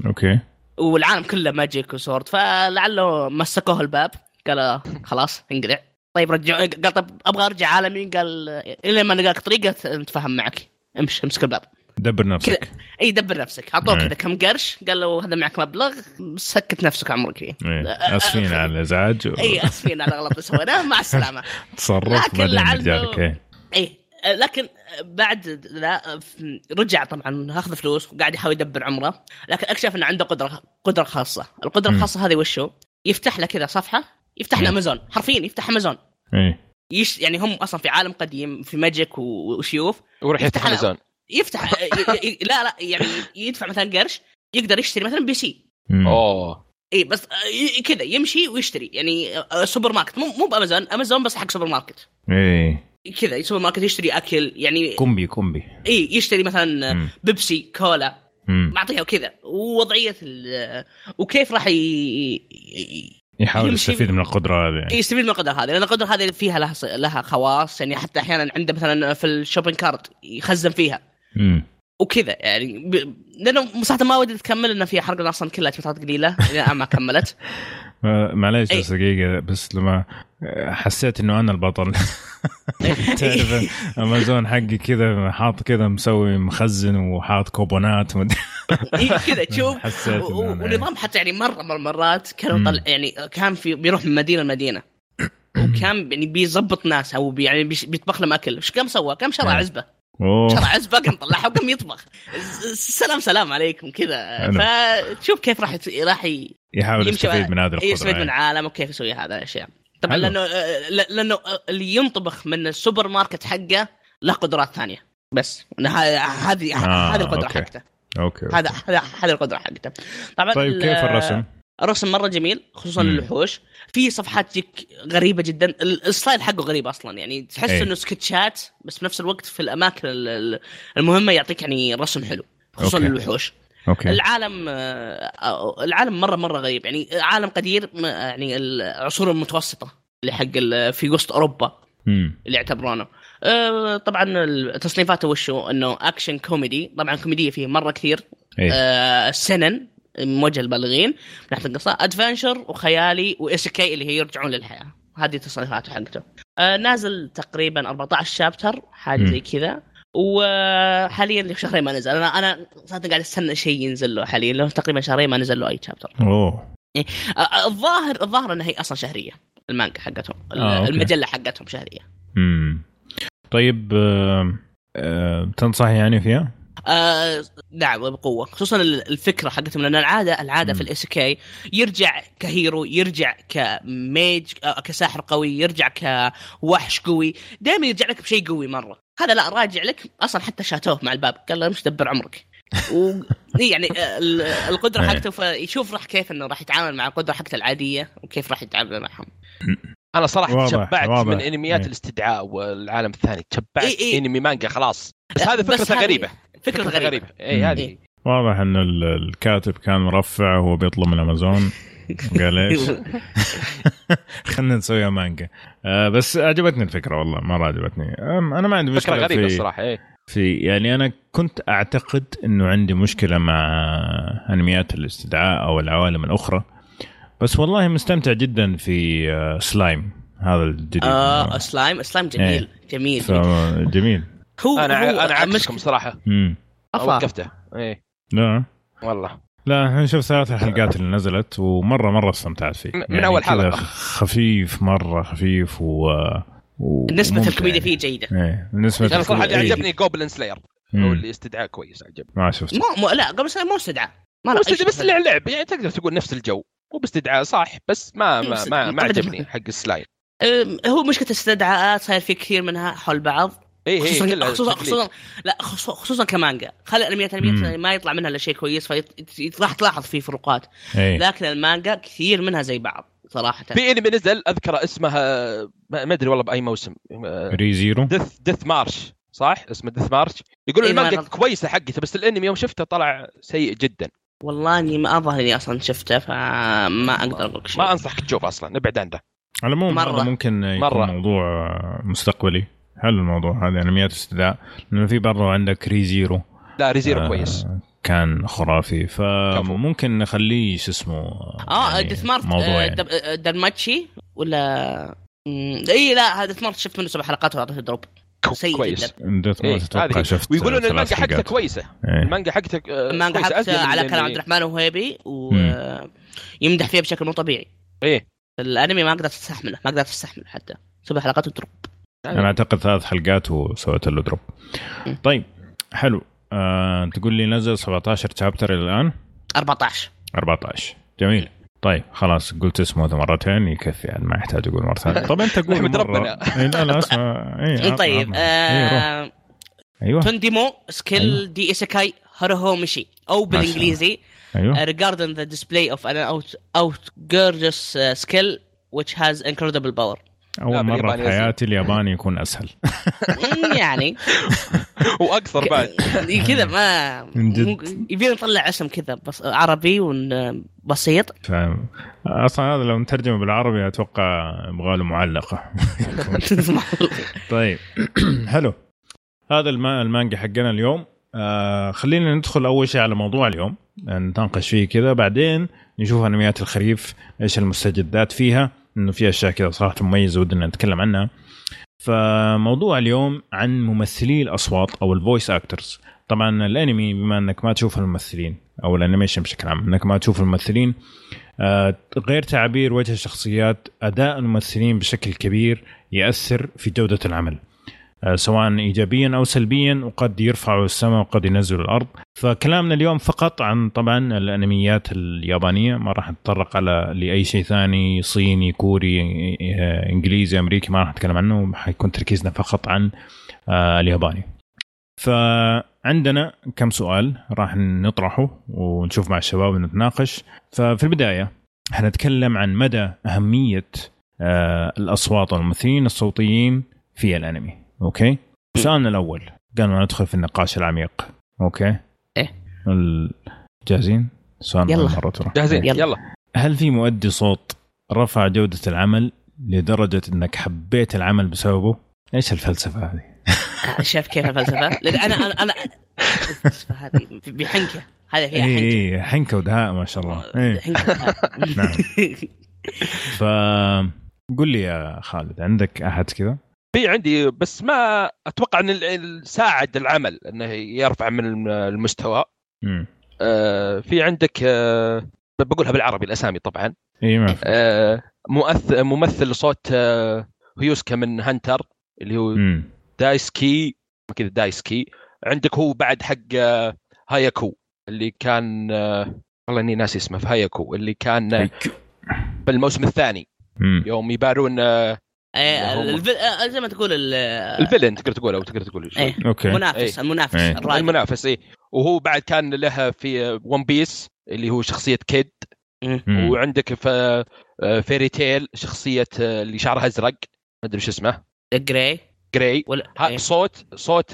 okay. والعالم كله magic و sword. فلعله مسكوه الباب. قال آه، خلاص انقلع. طيب رجع قال طب أبغى أرجع عالمي قال إلى ما نلقاك طريقة نتفاهم معك. امشي امسك الباب. دبر نفسك. كذا. إي دبر نفسك. اعطوه إيه. كذا كم قرش. قال له هذا معك مبلغ سكت نفسك عمرك فيه. إيه. أسفين على الإزعاج إي أسفين على الغلط اللي سويناه. (laughs) مع السلامة. تصرف لكن بعدين لك إيه. إي لكن بعد لا رجع طبعا أخذ فلوس وقاعد يحاول يدبر عمره. لكن أكتشف إنه عنده قدرة قدرة خاصة. القدرة. الخاصة هذه وشو؟ يفتح له كذا صفحة. يفتح له مم. امازون حرفيا يفتح امازون إيه. إيش يعني هم أصلا في عالم قديم في magic وسيوف وروح يفتح امازون يفتح لا لا يعني يدفع مثلا قرش يقدر يشتري مثلا PC. أوه. اي بس كذا يمشي ويشتري. يعني آه، سوبر ماركت. مو مو بأمازون أمازون بس حق سوبر ماركت. إيه. كذا سوبر ماركت يشتري أكل يعني كومبي كومبي. اي يشتري مثلا مم. بيبسي كولا. معطيها وكذا. ووضعية ال- وكيف راح ي... يحاول يستفيد من القدرة هذه يعني. يستفيد من القدرة هذه لأن القدرة هذه فيها لها لها خواص يعني حتى أحيانا عنده مثلا في ال shopping cart يخزن فيها مم. وكذا يعني ب... لأنه صراحة ما ودي تكمل لأن فيها حرق أصلا كلها شابترات قليلة إلى ما كملت (laughs) معليش إيه. بس دقيقة بس لما حسيت إنه أنا البطل (laughs) تعرف أمازون حقي كذا حاط كذا مسوي مخزن وحاط كوبونات إيه كذا (laughs) تشوف ونظام حتى يعني مرة من المرات كانوا. طلع يعني كان في بيروح من مدينة لمدينة (coughs) وكان يعني بيظبط ناس أو بي يعني بيطبخ لهم أكل إيش كم سوى؟ كم شرى إيه. عزبة شرى عزبة قام طلعها وقام يطبخ سلام سلام عليكم كذا. فتشوف كيف راح راح يحاول يستفيد من هذه القدرة يستفيد من يعني. العالم وكيف يسوي هذا الأشياء طبعا حلو. لأنه آه، لأنه آه، اللي ينطبخ من السوبر ماركت حقه له قدرات ثانية بس إن ه- هذه آه، هذه القدرة أوكي. حقته أوكي هذا هذا هذه القدره حقته طبعا طيب كيف الرسم؟ الرسم مرة جميل خصوصا مم. للوحوش في صفحات تجيك غريبة جدا ال- الستايل حقه غريب أصلا يعني تحس إيه. إنه سكتشات بس بنفس الوقت في الأماكن ال- ال- المهمة يعطيك يعني رسم حلو خصوصا أوكي. للوحوش أوكي العالم آه، العالم مره مرة غريب يعني عالم قدير يعني العصور المتوسطة اللي حق في وسط أوروبا مم. اللي يعتبرونه آه، طبعا تصنيفاته وشو؟ إنه action comedy طبعا كوميديه فيه مرة كثير. إيه. آه، سنن موجه للبالغين من ناحيه القصة adventure وخيالي و isekai اللي هي يرجعون للحياة. هذه تصنيفاته حقته. آه، نازل تقريبا 14 chapter حاجة. زي كذا. وحاليا له شهرين ما نزل. أنا أنا صراحة قاعد أستنى شيء ينزل له حاليا. له تقريبا شهرين ما نزل له أي chapter أوه. آه، آه، الظاهر الظاهر إنها هي أصلا شهرية. المانجا حقتهم. آه، أوكي. المجلة حقتهم شهرية. مم. طيب آه، آه، تنصح يعني فيها؟ آه نعم بقوة. خصوصا الفكرة حقتهم لأن العادة العادة في مم. ال isekai يرجع ك hero يرجع ك mage آه كساحر قوي يرجع كوحش قوي. دائما يرجع لك بشيء قوي مرة. هذا لا راجع لك أصلا حتى شاتوه مع الباب. قال له مش دبر عمرك. (laughs) و يعني ال- القدرة إيه. حقته فيشوف راح كيف إنه راح يتعامل مع القدرة حقته العادية وكيف راح يتعامل معهم. أنا صراحة واضح، تشبعت واضح. من أنميات إيه. الاستدعاء والعالم الثاني تشبعت إيه إيه. أنمي مانجا خلاص بس هذه هذه غريبة فكرة فكرتها غريبة اي. هذه إيه. واضح إن ال- الكاتب كان مرفع وهو بيطلب من أمازون قال إيش؟ (laughs) خلينا نسويها مانجا آه بس عجبتني الفكرة والله مرة عجبتني أنا ما عندي فكرة مشكلة غريبة في الصراحة إيه في يعني أنا كنت أعتقد إنه عندي مشكلة مع أنميات الاستدعاء أو العوالم الأخرى بس والله مستمتع جدا في آه، سلايم. هذا الجديد آه سلايم سلايم جميل. جميل. جميل. هو أنا هو أنا عكسكم صراحة. مم. أفا. وقفته. إيه. لا. والله. لا أنا شفت ثلاث الحلقات اللي نزلت ومره مرة استمتعت فيه. من- أول كذا حلقة. خفيف مرة خفيف و, و... نسبة الكوميديا يعني. فيه جيدة. إيه. نسبة أنا صراحة الكوميديا- إيه. عجبني جوبلن سلاير مم. أو اللي استدعاء كويس عجبني. ما شفت مو, مو لا قبل سنة مو استدعاء. ما له بس, أي شيء. بس في لع- لعب. يعني تقدر تقول نفس الجو. مو باستدعاء صح بس ما ما بس- ما, ما أبداً. عجبني حق السلايم أم، هو مشكلة الاستدعاءات صاير في كثير منها حول بعض. اي هي خصوصا إيه، خصوصا. خصوصا لا خصوصا, خصوصا كمانجا. خلي الانميات. الانميات ما يطلع منها إلا شيء كويس فراح تلاحظ في فروقات. إيه. لكن المانجا كثير منها زي بعض صراحة. في أنمي نزل أذكر اسمها ما ما أدري والله بأي موسم. Re:Zero Death Death March صح؟ اسمه Death March. يقول إيه، ما المانجا. كويسة حقته بس الأنمي يوم شفته طلع سيء جدا. والله اني ما أظهر إني أصلا شفته فما أقدر أقول لك شيء. ما أنصحك تشوف أصلا ابعد عنه. على العموم مرة. هذا ممكن يكون مرة. موضوع مستقبلي. حلو الموضوع هذا انميات استدعاء. لأنه في برضه عندك Re:Zero لا Re:Zero آه، كويس. كان خرافي. فممكن نخليه شو اسمه آه يعني Death March موضوع آه، يعني. دب- آه، ولا؟ إي لا هذا March شفت منه سبع حلقات واعطيته drop سيء كويس. جدا Death إيه، هذه. شفت ويقولون المانجا حقته. كويسة. إيه. المانجا حقته المانجا حقته على كلام عبد الرحمن وهيبي ويمدح فيها بشكل مو طبيعي. إيه. الأنمي ما قدرت أستحمله ما قدرت أستحمله حتى. سبع حلقات و drop. أنا أعتقد ثلاث حلقات وسويت له drop. طيب حلو. آه، تقول لي نزل 17 chapter إلى الآن؟ 14 14 جميل. طيب خلاص قلت اسمه هذا مرتين يكفي يعني ما يحتاج أقول مرة ثانية طب أنت قول (laughs) نحمد. ربنا. لا لا اسمع إيه طيب. آه أيوه تونديمو سكيل دي ايسيكاي هاروهو ميشي أو بالإنجليزي أيوه regarding the display of an out, outgorgeous uh, skill which has incredible power. أول مرة في. حياتي الياباني يكون أسهل. مم، يعني. (laughs) وأكثر بعد. كذا ما يبينا نطلع اسم كذا بس عربي بسيط. فاهم أصلا هذا لو نترجمه بالعربي أتوقع يبغى له معلقة. (laughs) طيب. (clears throat) حلو. هذا الم- المانجا حقنا اليوم. آه خلينا ندخل أول شيء على موضوع اليوم. نتناقش فيه كذا. بعدين نشوف أنميات الخريف إيش المستجدات فيها. إنه في أشياء كذا صراحة مميزة ودنا نتكلم عنها. فموضوع اليوم عن ممثلي الأصوات أو ال voice actors طبعا الأنمي بما إنك ما تشوف الممثلين أو ال animation بشكل عام إنك ما تشوف الممثلين آه، غير تعابير وجه الشخصيات أداء الممثلين بشكل كبير يأثر في جودة العمل. سواء ايجابيا أو سلبيا وقد يرفعوا السماء وقد ينزلوا الأرض. فكلامنا اليوم فقط عن طبعا الأنميات اليابانية. ما راح نتطرق على لأي شيء ثاني صيني كوري آه، إنجليزي أمريكي ما راح نتكلم عنه. حيكون تركيزنا فقط عن آه، الياباني. فعندنا كم سؤال راح نطرحه ونشوف مع الشباب ونتناقش. ففي البداية حنتكلم عن مدى أهمية آه، الأصوات والممثلين الصوتيين في الأنمي. أوكي. سؤالنا الأول. قبل ما ندخل في النقاش العميق. أوكي. إيه. ال- جاهزين؟ سؤال يلا. مرة ترى. جاهزين. يلا. يلا. هل في مؤدي صوت رفع جودة العمل لدرجة إنك حبيت العمل بسببه؟ إيش الفلسفة هذه؟ شايف كيف الفلسفة؟ لأن أنا أنا أنا الفلسفة هذه بحنكه هذا فيها حنكة. اي حنكة ودهاء ما شاء الله. إيه. حنكة نعم. (laughs) ف قل لي يا خالد عندك أحد كذا؟ في عندي بس ما أتوقع إن ساعد العمل إنه يرفع من الم- المستوى. امم آه، في عندك آه، بقولها بالعربي الأسامي طبعا. اي. آه، مؤث- ممثل صوت آه، هيسوكا من هانتر اللي هو امم دايسكي كذا دايسكي. عندك هو بعد حق آه، هاياكو اللي كان آه، والله إني ناسي اسمه في هاياكو اللي كان آه، في الموسم الثاني. امم يوم يبارون آه،. الفل- آه، زي ما تقول ال- ال villain تقدر تقول أو تقدر تقول. إيه. أوكي المنافس إيه. المنافس إيه. الراجل المنافس اي وهو بعد كان له في One Piece اللي هو شخصية كيد مم. وعندك في Fairy Tail شخصية آه، اللي شعرها أزرق ما أدري شو اسمه جراي جراي ولا إيه. صوت صوت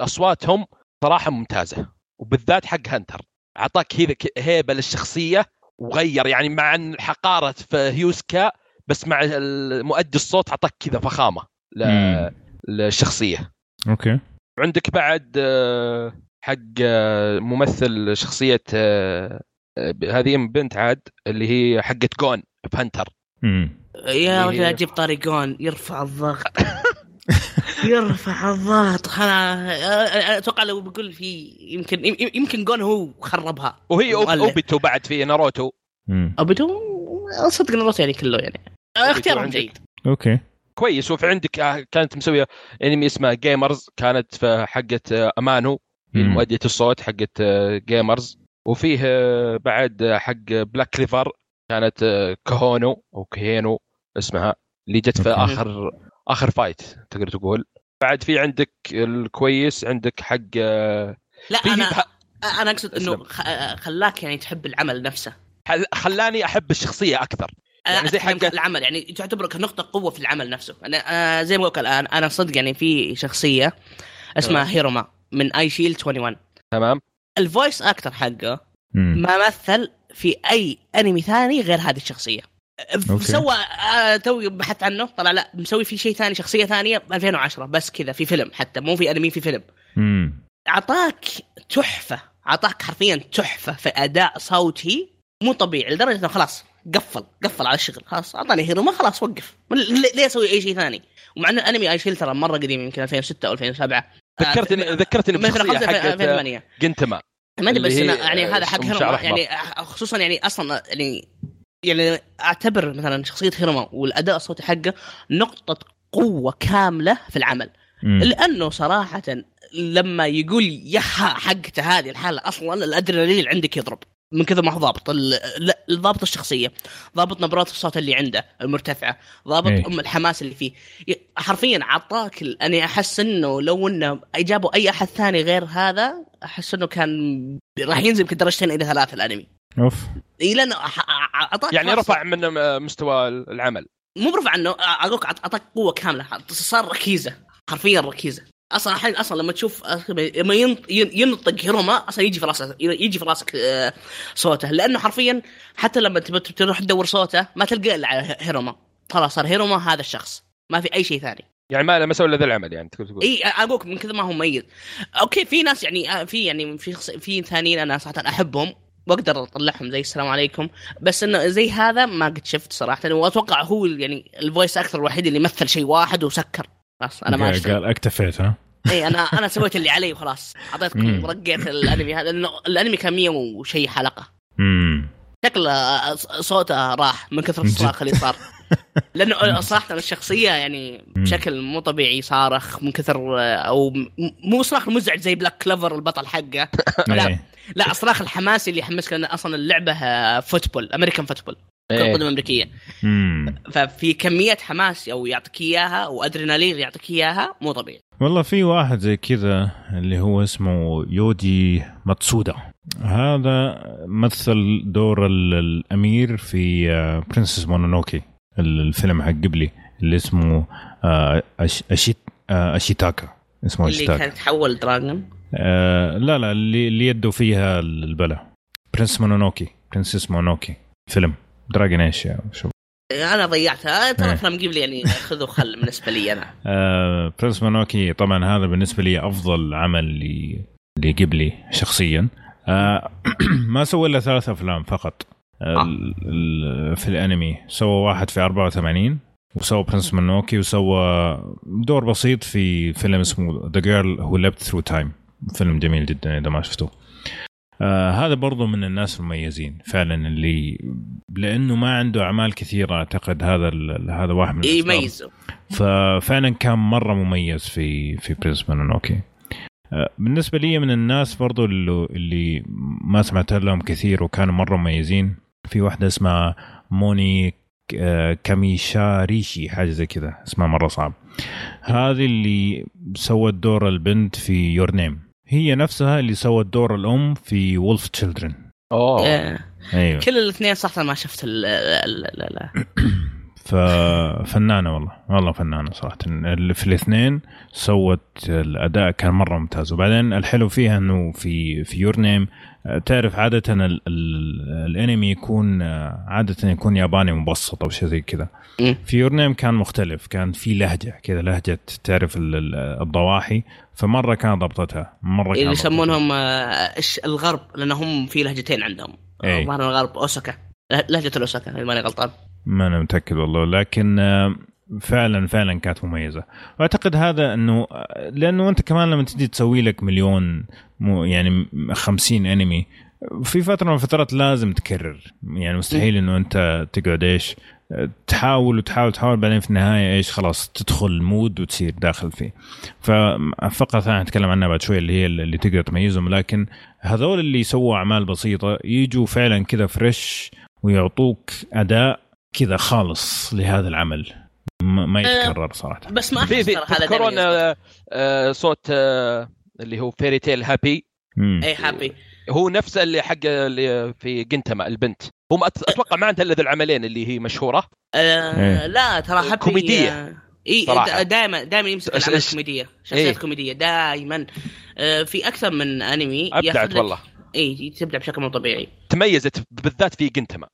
أصواتهم صراحة ممتازة وبالذات حق Hunter أعطاك هيبة للشخصية وغير يعني مع إن حقارة في هيسوكا بس مع مؤدي الصوت اعطاك كذا فخامة. للشخصية. okay. عندك بعد آه، حق آه، ممثل شخصية آه، هذه بنت عاد اللي هي حقت جون امم يا رجل أجيب طارقون يرفع الضغط. (laughs) يرفع الضغط. أنا أتوقع لو بقول في يمكن يمكن جون هو خربها. وهي. أوبيتو بعد في ناروتو. امم ابدو صدق ناروتو يعني كله يعني. اختيارهم. جيد. أوكي. كويس. وفي عندك آه، كانت مسوية أنمي اسمه جيمرز كانت في حقة آه، امانو مم. مؤدية الصوت حقت آه، جيمرز وفيه آه، بعد آه، حق بلاك كليفر كانت آه، كهونو أو كهينو اسمها. اللي جت في. آخر آخر فايت تقدر تقول. بعد في عندك الكويس عندك حق آه، لا أنا بح- أنا أقصد إنه خلاك يعني تحب العمل نفسه. خلاني أحب الشخصية أكثر. يعني زي حق- العمل يعني تعتبره كنقطة قوة في العمل نفسه. أنا أنا زي ما قلت الآن أنا صدق يعني في شخصية اسمها تمام. هيروما من Eyeshield 21 تمام. ال voice actor حقه ما مثل في أي انمي ثاني غير هذه الشخصية. okay. سوى آه توي بحثت عنه طلع لا مسوي في شيء ثاني شخصية ثانية ب 2010 بس كذا في فيلم حتى مو في انمي في فيلم. أعطاك تحفة أعطاك حرفيا تحفة في أداء صوتي مو طبيعي لدرجة إنه خلاص قفل قفل على الشغل خلاص أعطاني هيروما خلاص وقف. ليه ليه أسوي أي شيء ثاني؟ ومع ان الانمي آي شيء ترى مرة قديم يمكن 2006 أو 2007 ذكرتني ذكرتني مثلا بشخصية 5 حقت 2008 جنتما. ما أدري بس يعني هذا حق هيروما. يعني خصوصا يعني أصلا يعني يعني أعتبر مثلا شخصية هيروما والأداء الصوتي حقه نقطة قوة كاملة في العمل. مم. لأنه صراحة لما يقول يحا حقته هذه الحالة أصلا الأدرينالين عندك يضرب. من كذا ما هو ضابط. ال- لا، ضابط الشخصية ضابط نبرات الصوت اللي عنده المرتفعة ضابط إيه. أم الحماس اللي فيه. حرفيا عطاك أنا أحس إنه لو إنه جابوا أي أحد ثاني غير هذا أحس إنه كان راح ينزل يمكن درجتين إلى ثلاثة الأنمي. أوف. إي لأنه أعطاك يعني فرصة. رفع من مستوى العمل. مو برفع عنه أقولك أعطاك قوة كاملة صار ركيزة حرفيا ركيزة. أصلا الحين أصلا لما تشوف لما ينط- ين- ينطق هيروما أصلا يجي في راسك يجي في راسك آه، صوته. لأنه حرفيا حتى لما تروح تدور صوته ما تلقى إلا على هيروما. خلاص صار هيروما هذا الشخص. ما في أي شيء ثاني. يعني ما ما سوى إلا ذا العمل يعني تقول تقول. إي أقولك من كذا ما هو مميز. okay في ناس يعني آه، في يعني في في ثانيين أنا صراحة أحبهم وأقدر أطلعهم زي السلام عليكم. بس إنه زي هذا ما قد شفت صراحة وأتوقع هو يعني ال voice actor الوحيد اللي مثل شيء واحد وسكر. خلاص أنا ما قال اكتفيت ها؟ اي أنا أنا سويت اللي علي وخلاص. أعطيتكم. رقيت الأنمي هذا لأنه الأنمي كان 100 وشيء حلقة. امم شكله آه، صوته راح من كثر الصراخ اللي صار. (laughs) لأنه صراحة الشخصية يعني. بشكل مو طبيعي صارخ من كثر آه، أو مو صراخ مزعج زي Black Clover البطل حقه. (laughs) لا إيه. لا الصراخ الحماسي اللي يحمسك لأن أصلا اللعبة آه، football American football كرة إيه. قدم امريكيه مم. ففي كمية حماس أو يعطيك إياها وأدرينالين يعطيك إياها مو طبيعي. والله في واحد زي كذا اللي هو اسمه يودي ماتسودا. هذا مثل دور ال- الأمير في برنسس مونونوكي الفيلم حق قبلي اللي اسمه آه، أش- أشيت آه، أشيتاكا. اسمه اللي أشيتاكا. كان تحول دراجون. آه لا لا اللي اللي يده فيها البلا. برنس مونونوكي برنسس مونوكي فيلم. دراجون إيش يا شو؟ أنا ضيعتها. ترى إيه. أفلام قبل يعني (laughs) خذ وخل بالنسبة لي أنا. آه برنس مونوكي طبعا هذا بالنسبة لي أفضل عمل لي لقبلي شخصيا. آه (clears throat) ما سوى إلا ثلاث أفلام فقط. آه ال- في الأنمي. سوى واحد في 84 وسوى Princess Mononoke وسوى دور بسيط في فيلم اسمه The Girl Who Leapt Through Time فيلم جميل جدا إذا ما شفتوه. آه هذا برضو من الناس المميزين فعلا اللي لأنه ما عنده أعمال كثيرة أعتقد هذا هذا واحد من الأسباب. يميزوا ففعلا كان مرة مميز في في Princess Mononoke آه، بالنسبة لي من الناس برضو اللي, اللي ما سمعت لهم كثير وكانوا مرة مميزين في واحدة اسمها موني آه، كاميشاريشي حاجة زي كذا اسمها مرة صعب. هذه اللي سوت دور البنت في Your Name. هي نفسها اللي سوت دور الأم في Wolf Children أوه. آه، أيوه. كل الاثنين صراحة ما شفت ال ال- ال- (clears throat) ففنانه والله والله فنانة صراحة. اللي في الاثنين سوت الأداء كان مرة ممتاز. وبعدين الحلو فيها إنه في في Your Name تعرف عادة ال ال الأنمي يكون آه، عادة يكون ياباني مبسط أو شيء زي كذا. في Your Name كان مختلف كان في لهجة كذا لهجة تعرف ال- ال- الضواحي. فمرة كان ضبطتها مرة كان اللي. يسمونهم آه، الغرب لأنهم في لهجتين عندهم. إيه. ظهر الغرب أوساكا. له- لهجة الأوساكا إذا ماني غلطان. ما أنا متأكد والله لكن آه، فعلا فعلا كانت مميزة. وأعتقد هذا إنه آه، لأنه أنت كمان لما تجي تسوي لك مليون مو يعني 50 أنمي في فترة من الفترات لازم تكرر. يعني مستحيل إنه أنت تقعد إيش تحاول وتحاول تحاول بعدين في النهاية إيش خلاص تدخل ال mood وتصير داخل فيه في نقطة ثانية نتكلم عنها بعد شوي اللي هي اللي تقدر تميزهم لكن هذول اللي يسووا أعمال بسيطة يجوا فعلا كذا fresh ويعطوك أداء كذا خالص لهذا العمل ما ما يتكرر صراحة بس ما في احس هذا. آه، آه، صوت آه، اللي هو Fairy Tail هابي. اي هابي هو نفس اللي حق اللي في جنتما البنت. هو أتوقع ما عندها إلا ذا العملين اللي هي مشهورة. آه إيه. لا ترى هابي كوميدية. آه، إي. دائما دائما يمسك إيش- الكوميديه شخصيات إيه. كوميدية دائما آه في أكثر من أنمي أبدعت والله. إي تبدع بشكل مو طبيعي. تميزت بالذات في جنتما.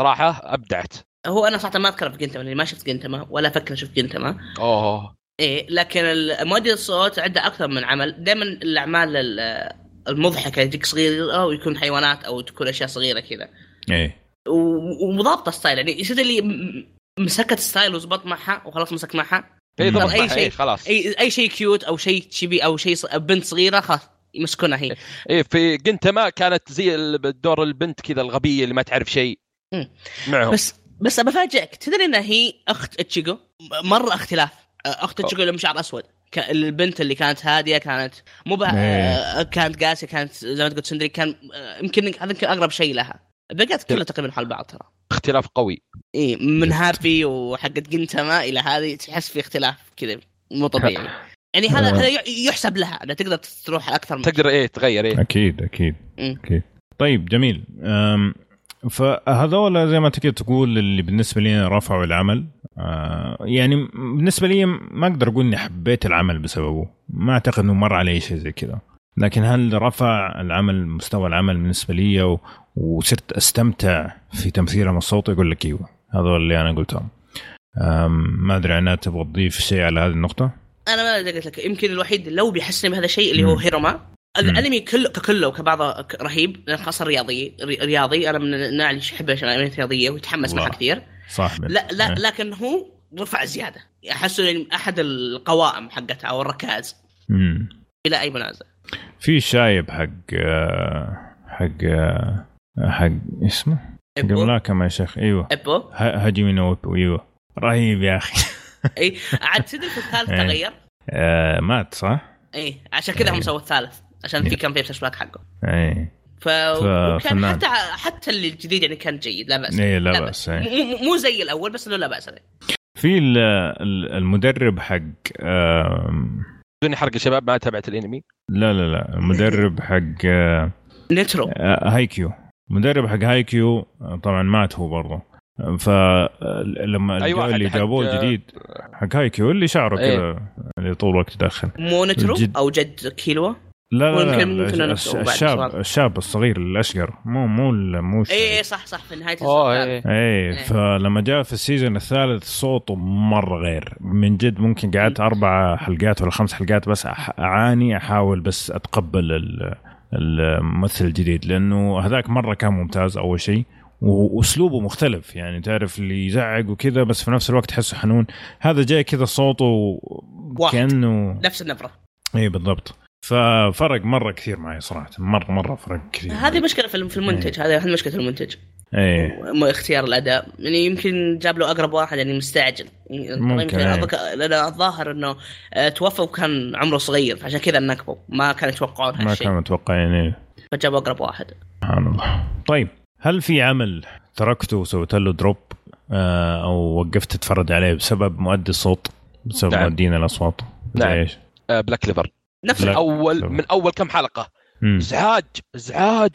صراحة أبدعت. هو أنا صراحة ما أذكر في جنتما لأني ما شفت جنتما ولا أفكر أشوف جنتما. أوه. إيه لكن مؤدي الصوت عنده أكثر من عمل. دائما الأعمال ال- المضحكة يجيك صغيرة ويكون حيوانات أو تكون أشياء صغيرة كذا. إيه. ومضبطة style يعني يصير اللي مسكت style وزبط معها وخلاص مسك معها. اي. ضبط أي معها، شيء. إيه، خلاص. اي أي شيء cute أو شيء chibi أو شيء بنت صغيرة خلاص يمسكونها هي. إيه في جنتما كانت زي دور البنت كذا الغبية اللي ما تعرف شيء. معهم. بس بس بفاجئك تدري انها هي أخت اتشيجو مرة اختلاف. أخت اتشيجو اللي شعر أسود. البنت اللي كانت هادية كانت مو إيه. آه، كانت قاسية كانت زي ما تقول tsundere كان آه، يمكن هذا يمكن أقرب شيء لها. الباقيات كلها تقريبا حول بعض ترى. اختلاف قوي. اي من هابي وحقت جنتما إلى هذه تحس في اختلاف كذا مو طبيعي. (laughs) يعني هذا آه. هذا يحسب لها إنها تقدر تروح أكثر من تقدر إيه تغير إيه. أكيد أكيد مم. أكيد. طيب جميل. فهذول زي ما تقدر تقول اللي بالنسبة لي رفعوا العمل. آه، يعني بالنسبة لي ما أقدر أقول إني حبيت العمل بسببه. ما أعتقد إنه مر علي شيء زي كذا. لكن هل رفع العمل مستوى العمل بالنسبة لي و- وصرت أستمتع في تمثيلهم الصوتي يقول لك إيوه هذول اللي أنا قلتهم. ما أدري عناد تبغى تضيف شيء على هذه النقطة؟ أنا ما قلت لك يمكن الوحيد لو بيحسن بهذا الشيء اللي هو. هيروما. الانمي كله ككله كبعضه رهيب خاصة رياضي ري- رياضي أنا من النوع اللي يحب الانميات الرياضيه ويتحمس. معها كثير. صح لا لا إيه. لكن هو رفع زيادة. احسه يعني أحد القوائم حقتها أو الركائز. بلا أي منازع. في شايب حق حق حق اسمه؟ حق ابو ملاكمة يا شيخ. إيوه. ابو ه- هاجمي نو إيبو إيوه. رهيب يا أخي. إي عاد تدري في الثالث (laughs) إيه. تغير؟ آه مات صح؟ إي عشان كذا هم إيه. سووا الثالث. عشان في. كان في فلاش حقه. اي ف... وكان. حتى حتى اللي الجديد يعني كان جيد لا بأس. اي لا لا مو إيه. مو- زي الأول بس إنه لا بأس عليه. في ال- ال- المدرب حق بدون حرق الشباب ما تابعت الانمي. لا لا لا. المدرب حق آه، نترو. آه، هايكيو. مدرب حق هايكيو آه، طبعا مات هو برضه. فلما أي واحد اللي حق- جابوه الجديد حق هايكيو اللي شعره إيه. كذا اللي طول الوقت يدخن مو نترو الجد- أو جد كيلوا؟ لا لا, لا ممكن الشاب. الشاب الصغير الأشقر. مو مو ال- مو. اي اي صح صح في نهاية أوه السلسلة. إيه. إيه فلما جاء في ال season الثالث صوته مرة غير. من جد ممكن قعدت أربع حلقات ولا خمس حلقات بس أح- أعاني أحاول بس أتقبل ال- الممثل الجديد لأنه هذاك مرة كان ممتاز أول شيء وأسلوبه مختلف. يعني تعرف اللي يزعق وكذا بس في نفس الوقت تحسه حنون. هذا جاي كذا صوته واحد. كأنه نفس النبرة. اي بالضبط. ففرق مرة كثير معي صراحة. مره مرة فرق كثير. هذه مشكلة في في المنتج. هذه هذه مشكلة المنتج. إيه. اختيار الأداء. يعني يمكن جاب له أقرب واحد يعني مستعجل. ممكن، يمكن. أظن- لأن الظاهر إنه آه، توفى وكان عمره صغير عشان كذا نكبوا ما كانوا يتوقعون ما هالشيء. كانوا متوقعين إيه. فجابوا أقرب واحد. سبحان الله. طيب هل في عمل تركته وسويت له drop آه، أو وقفت تتفرج عليه بسبب مؤدي الصوت بسبب نعم. مؤدين الأصوات؟ نعم. إيش؟ آه بلاك كليفر نفس لا. اول لا. من أول كم حلقة. ازعاج ازعاج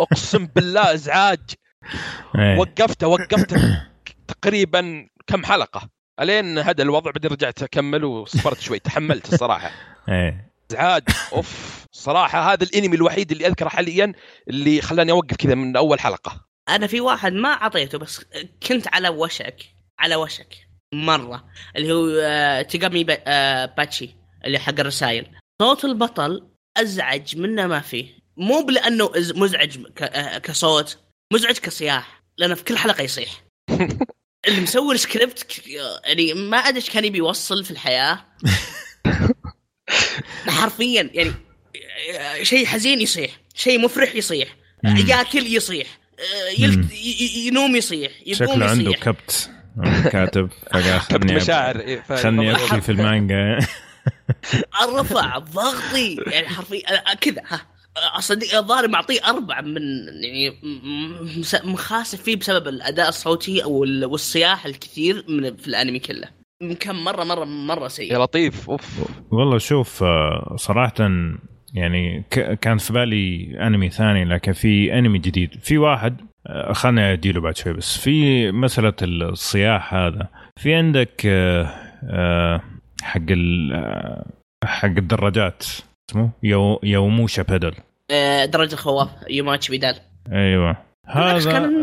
أقسم بالله ازعاج إيه. وقفته وقفته تقريبا كم حلقة. ألين هذا الوضع بعدين رجعت أكمل وصبرت شوي. تحملت الصراحة. ازعاج أوف. صراحة هذا الأنمي الوحيد اللي أذكره حاليا اللي خلاني أوقف كذا من أول حلقة. أنا في واحد ما أعطيته بس كنت على وشك على وشك مرة. اللي هو آه، تيغامي آه، باتشي اللي حق الرسائل صوت البطل أزعج منه ما فيه. مو لأنه إز- مزعج ك- آه، كصوت مزعج كصياح لأنه في كل حلقة يصيح. (laughs) اللي مسوي السكريبت يعني ما أدري إيش كان يبي يوصل في الحياة. (laughs) حرفيا يعني شيء حزين يصيح شيء مفرح يصيح. ياكل يصيح آه، يلت... ينوم يصيح يقوم شكله عنده كبت كاتب فقال كبت خلني مشاعر إيه، خلني ابكي في المانجا. رفع ضغطي يعني حرفيا كذا ها اصدق الظاهر معطيه أربع من يعني مخاسف فيه بسبب الأداء الصوتي أو ال- والصياح الكثير من في الأنمي كله. كم مرة مرة مرة سيء. يا لطيف أوف. والله شوف آه، صراحة يعني ك- كان في بالي أنمي ثاني لكن في أنمي جديد. في واحد آه، خلنا أديله بعد شوي بس في مسألة الصياح هذا. في عندك آه، آه، حق ال آه، حق الدراجات. اسمه؟ يو يوموشا بيدل آه، درجة الخواف يوماتش بيدال. أيوه. هذا كان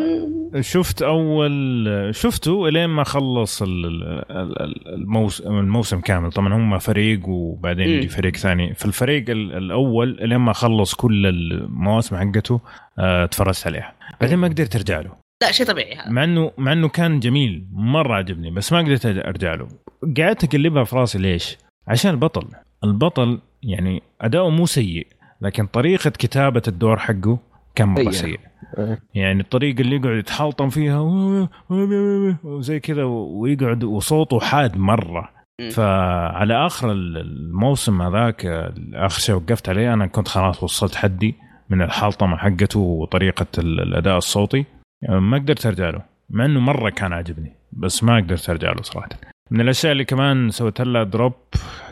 شفت أول شفته إلين ما خلص ال- ال- ال- الموسم الموسم كامل. طبعا هم فريق وبعدين. يجي فريق ثاني. في الفريق ال- الأول إلين ما خلص كل المواسم حقته آه، تفرجت عليها. بعدين ما قدرت أرجع له. لا شيء طبيعي هذا. مع إنه مع إنه كان جميل. مرة عجبني بس ما قدرت أرجع له. قعدت اقلبها في راسي ليش؟ عشان البطل. البطل يعني أداؤه مو سيء لكن طريقة كتابة الدور حقه كان مرة. سيء. يعني الطريقة اللي يقعد يتحلطم فيها وزي كذا ويقعد وصوته حاد مرة. مم. فعلى آخر الموسم هذاك آخر شيء وقفت عليه أنا كنت خلاص وصلت حدي من الحلطمة حقته وطريقة ال- الأداء الصوتي. ما قدرت أرجع له مع إنه مرة كان عاجبني بس ما قدرت أرجع له صراحة. من الأشياء اللي كمان سويت لها drop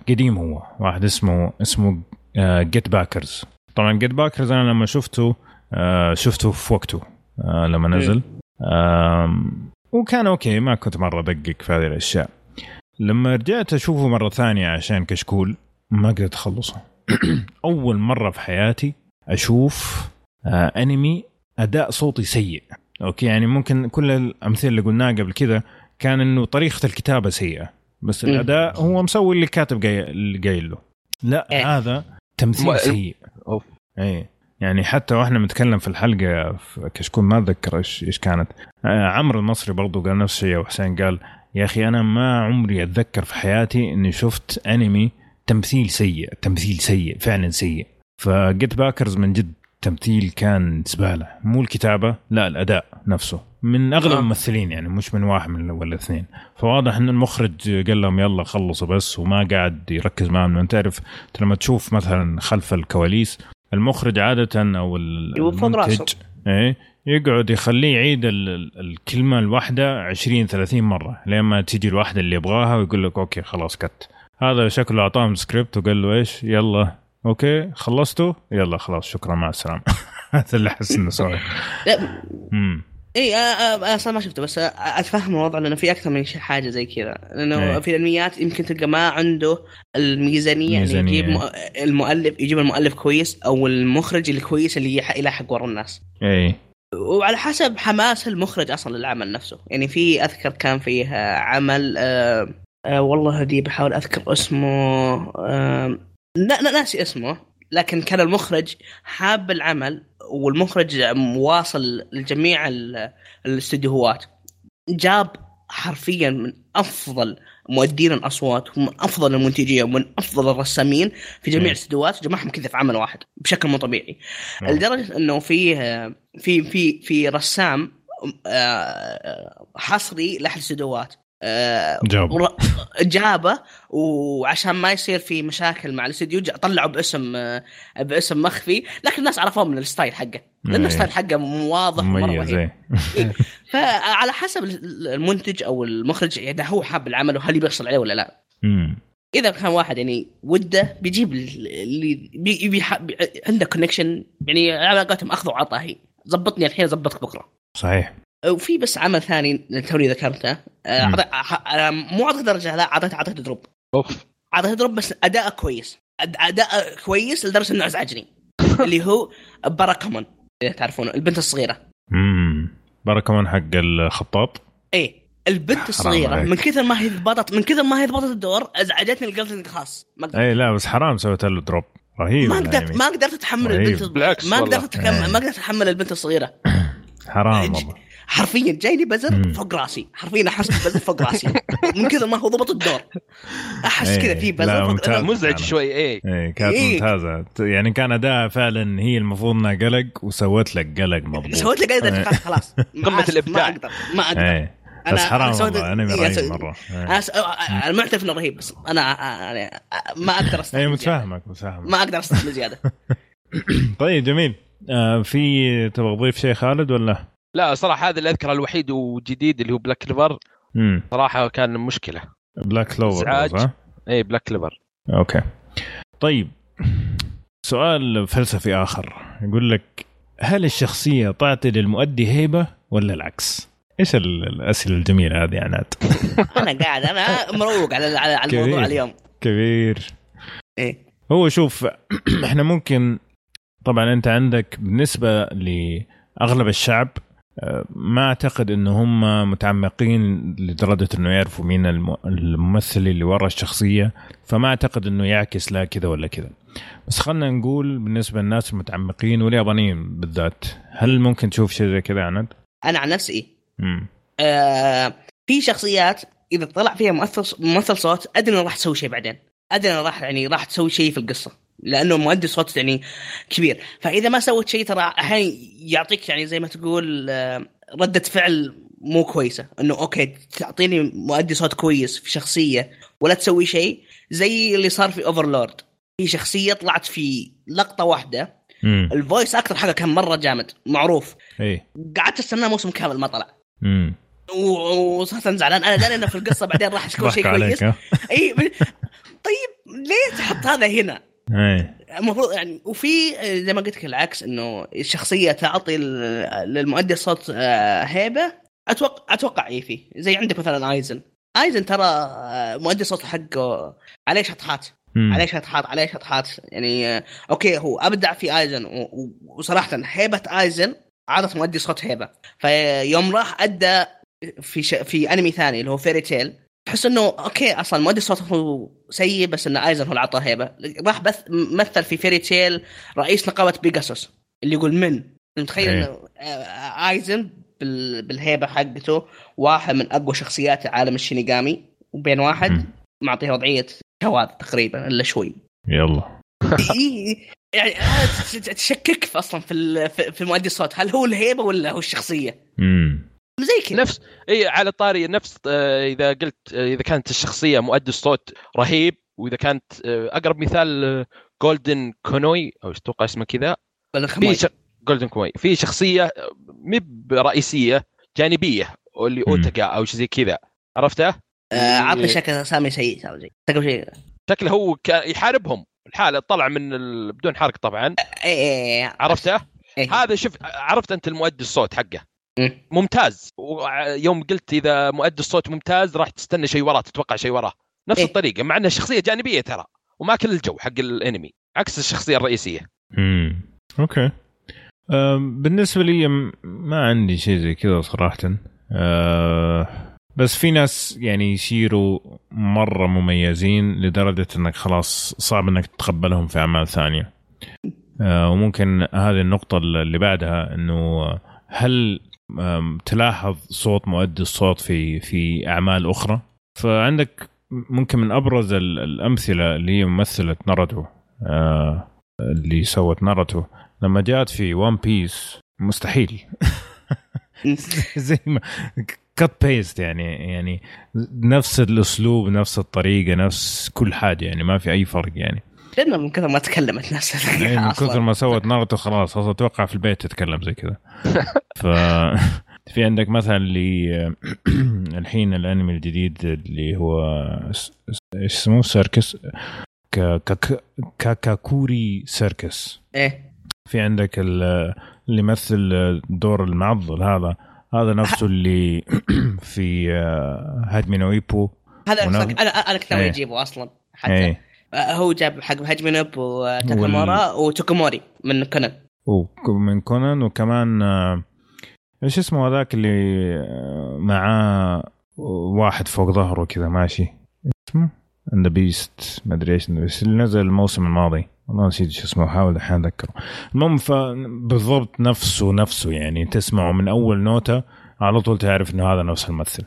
قديم هو واحد اسمه اسمه جيت باكرز طبعا جيت باكرز أنا لما شفته آه، شفته في وقته آه، لما نزل. آم، وكان okay ما كنت مرة أدقق في هذه الأشياء. لما رجعت أشوفه مرة ثانية عشان كشكول ما قدرت أخلصه. (clears throat) أول مرة في حياتي أشوف آه انمي أداء صوتي سيء. أوكي يعني ممكن كل الأمثلة اللي قلناها قبل كذا كان إنه طريقة الكتابة سيئة بس. الأداء هو مسوي اللي كاتب جاي اللي قايل له. لا إيه. هذا تمثيل ما- سيء. أوف. اي يعني حتى وإحنا بنتكلم في الحلقة في كشكول ما أتذكر إيش إيش كانت. آه عمرو المصري برضو قال نفس الشيء وحسين قال يا أخي أنا ما عمري أتذكر في حياتي إني شفت أنمي تمثيل سيء تمثيل سيء فعلا سيء. فجيت باكرز من جد تمثيل كان زبالة. مو الكتابة لا الأداء نفسه. من أغلب آه. الممثلين يعني مش من واحد من ولا اثنين. فواضح إن المخرج قال لهم يلا خلصوا بس وما قاعد يركز معهم. لأن تعرف لما تشوف مثلا خلف الكواليس المخرج عادة أو. المنتج إيه يقعد يخليه يعيد ال- ال- الكلمة الواحدة 20 30 مرة لين ما تيجي الواحدة اللي يبغاها ويقول لك okay خلاص cut هذا شكله أعطاهم سكريبت وقال له إيش؟ يلا okay خلصتوا؟ يلا خلاص شكرا مع السلامة. (laughs) هذا اللي أحس إنه سوى. إي أصلا ما شفته بس أتفهم الوضع لأنه في أكثر من حاجة زي كذا لأنه إيه. في الانميات يمكن تلقى ما عنده الميزانية يعني. يجيب المؤلف يجيب المؤلف كويس أو المخرج الكويس اللي يلاحق ورا الناس إي وعلى حسب حماس المخرج أصلا للعمل نفسه يعني في أذكر كان فيه عمل آه آه والله دي بحاول أذكر اسمه آه لا ناسي اسمه لكن كان المخرج حاب العمل والمخرج واصل لجميع ال- الاستديوهات جاب حرفيا من أفضل مؤدين الأصوات ومن أفضل المنتجين ومن أفضل الرسامين في جميع. الاستديوهات جمعهم كذا في عمل واحد بشكل مو طبيعي. لدرجة إنه في في في في رسام آه، حصري لأحد الاستديوهات جابه وعشان ما يصير في مشاكل مع الاستديو طلعوا باسم آه، باسم مخفي. لكن الناس عرفوه من ال style حقه. لأنه إيه. ال style حقه واضح مرة رهيب. اي فعلى حسب المنتج أو المخرج إذا هو حاب العمل وهل يبي يحصل عليه ولا لا. إذا كان واحد يعني وده بيجيب اللي بي بي عنده connection يعني على قولتهم أخذ وعطاء هي. زبطني الحين ازبطك بكرة. صحيح. وفي بس عمل ثاني توني ذكرته. آه، آه، مو اعطيته درجة لا اعطيته أعطيته drop. أوف. أعطيته drop بس اداءه كويس. اداءه كويس لدرجة إنه أزعجني. (laughs) اللي هو باراكمون إذا تعرفونه البنت الصغيرة. امم بركمان حق الخطاط. إيه البنت الصغيرة. عليك. من كثر ما هي ضبطت من كثر ما هي ضبطت الدور أزعجتني لقلت خلاص ما قدرت. اي لا بس حرام سويت له drop. رهيب ما قدرت الأنمي. ما قدرت اتحمل. البنت بالعكس ما. قدرت إيه. ما قدرت اتحمل البنت الصغيرة. حرام والله. حرفيا جايني بزر مم. فوق راسي حرفيا أحس بزر فوق راسي من كذا ما هو ضبط الدور أحس إيه. كذا في لا، بزر فوق. مزعج شوي إيه إيه كانت إيه. ممتازة يعني كان أداء فعلا هي المفروض إنها قلق وسوت لك قلق مضبوط سويت لي قاعدة إيه. خلاص آسف، (laughs) الإبداع. ما أقدر ما أقدر إيه بس حرام سويت- والله انمي إيه، رهيب مرة أنا س- أنا معترف إنه رهيب بس أنا ما أقدر اي استحمل زيادة. متفاهمك متفاهمك ما أقدر أستحمل زيادة (laughs) طيب جميل آه في تبغى تضيف شيء خالد ولا؟ لا صراحة هذا اللي أذكره الوحيد وجديد اللي هو بلاك كليفر امم صراحة كان مشكلة بلاك كلوفر إزعاج. ها؟ إيه بلاك كليفر okay طيب سؤال فلسفي آخر يقول لك هل الشخصية تعطي للمؤدي هيبة ولا العكس؟ إيش ال- الأسئلة الجميلة هذه يا عناد؟ (laughs) أنا قاعد أنا مروق على على. الموضوع اليوم كبير إيه هو شوف (clears throat) إحنا ممكن طبعا أنت عندك بالنسبة لأغلب الشعب ما أعتقد انه هم متعمقين لدرجة إنه يعرفوا مين الم- الممثل اللي ورا الشخصية فما أعتقد إنه يعكس لا كذا ولا كذا. بس خلينا نقول بالنسبة للناس المتعمقين واليابانيين بالذات هل ممكن تشوف شيء زي كذا عناد؟ أنا عن نفسي؟ امم آه في شخصيات إذا طلع فيها ممثل ممثل صوت أدري إنه راح تسوي شيء بعدين. أدري إنه راح يعني راح تسوي شيء في القصة. لأنه مؤدي صوت يعني كبير. فإذا ما سوت شيء ترى أحيانا يعطيك يعني زي ما تقول آه، ردة فعل مو كويسة. إنه okay تعطيني مؤدي صوت كويس في شخصية ولا تسوي شيء زي اللي صار في Overlord في شخصية طلعت في لقطة واحدة. امم ال voice actor حقه كان مرة جامد معروف. اي قعدت أستناه موسم كامل ما طلع. امم وصرت زعلان أنا داري إنه في القصة بعدين راح تكون شيء كويس؟ اي طيب ليه تحط هذا هنا؟ اي المفروض يعني وفي زي ما قلت لك العكس إنه الشخصية تعطي للمؤدي الصوت آه، هيبة. أتوقع أتوقع اي في زي عندك مثلا آيزن. آيزن ترى آه، مؤدي الصوت حقه عليه شطحات. عليه شطحات عليه شطحات. يعني آه، okay هو أبدع في آيزن وصراحه هيبة آيزن عادت مؤدي صوت هيبة. فيوم راح أدى في ش... في أنمي ثاني اللي هو Fairy Tail تحس إنه okay أصلا مؤدي الصوت هو سيء بس ان آيزن هو اللي اعطاه هيبة. راح بث مثل في Fairy Tail رئيس نقابة بيجاسوس اللي يقول من؟ متخيل إيه. إنه آه، آيزن بال... بالهيبة حقته واحد من أقوى شخصيات عالم الشينيغامي وبين واحد. معطيه وضعية شواذ تقريبا إلا شوي. يلا. (laughs) إيه، يعني ت- تشكك في أصلا في في مؤدي الصوت. هل هو الهيبة ولا هو الشخصية؟ امم زي كذا نفس إي على طاري نفس آه، إذا قلت آه، إذا كانت الشخصية مؤدي الصوت رهيب وإذا كانت آه، أقرب مثال جولدن كونوي أو أتوقع اسمه كذا في. ش... جولدن كونوي في شخصية مب رئيسيه جانبية اللي. أوتاكا أو شيء زي كذا عرفته؟ آه، عطني شكل سامي سيء زي شكله شيء شكله هو كان يحاربهم الحالة طلع من ال... بدون حرق طبعا اي اي اي عرفته؟ إيه. هذا شوف عرفت أنت المؤدي الصوت حقه. ممتاز. يوم قلت إذا مؤدي الصوت ممتاز راح تستنى شيء وراه تتوقع شيء وراه. نفس إيه. الطريقة مع إنها شخصية جانبية ترى وما كل الجو حق الأنمي عكس الشخصية الرئيسية. امم okay. أم، بالنسبة لي ما عندي شيء زي كذا صراحة. أه بس في ناس يعني يصيروا مرة مميزين لدرجة إنك خلاص صعب إنك تتقبلهم في أعمال ثانية. أه وممكن هذه النقطة اللي بعدها إنه هل تلاحظ صوت مؤدي الصوت في في أعمال أخرى. فعندك ممكن من أبرز ال- الأمثلة اللي هي ممثلة ناروتو آه اللي سوت ناروتو. لما جات في One Piece مستحيل. (laughs) زي ما كت بيست يعني يعني نفس الأسلوب نفس الطريقة نفس كل حاجة يعني ما في أي فرق يعني. لأنه من كثر ما تكلمت نفسها. يعني من كثر. ما سوت ناروتو خلاص أصلا أتوقع في البيت تتكلم زي كذا. ف (laughs) في عندك مثلا اللي (clears throat) الحين الأنمي الجديد اللي هو إيش اسمه؟ Circus كا- كا- Karakuri Circus. إيه. في عندك ال- اللي يمثل دور المعضل هذا. هذا نفسه اللي (clears throat) في آه، Hajime no Ippo. هذا. أنا أنا كنت ناوي إيه. أجيبه أصلا حتى. إيه. هو جاب حق Hajime no Ippo تاكامورا وكوغورو موري من كونان. ومن كونان وكمان آه، إيش اسمه هذاك اللي آه، معاه واحد فوق ظهره كذا ماشي. اسمه؟ The Beast ما أدري إيش اللي نزل الموسم الماضي. والله نسيت إيش اسمه احاول الحين اذكره المهم بالضبط نفسه نفسه يعني تسمعه من أول نوتة على طول تعرف إنه هذا نفس الممثل.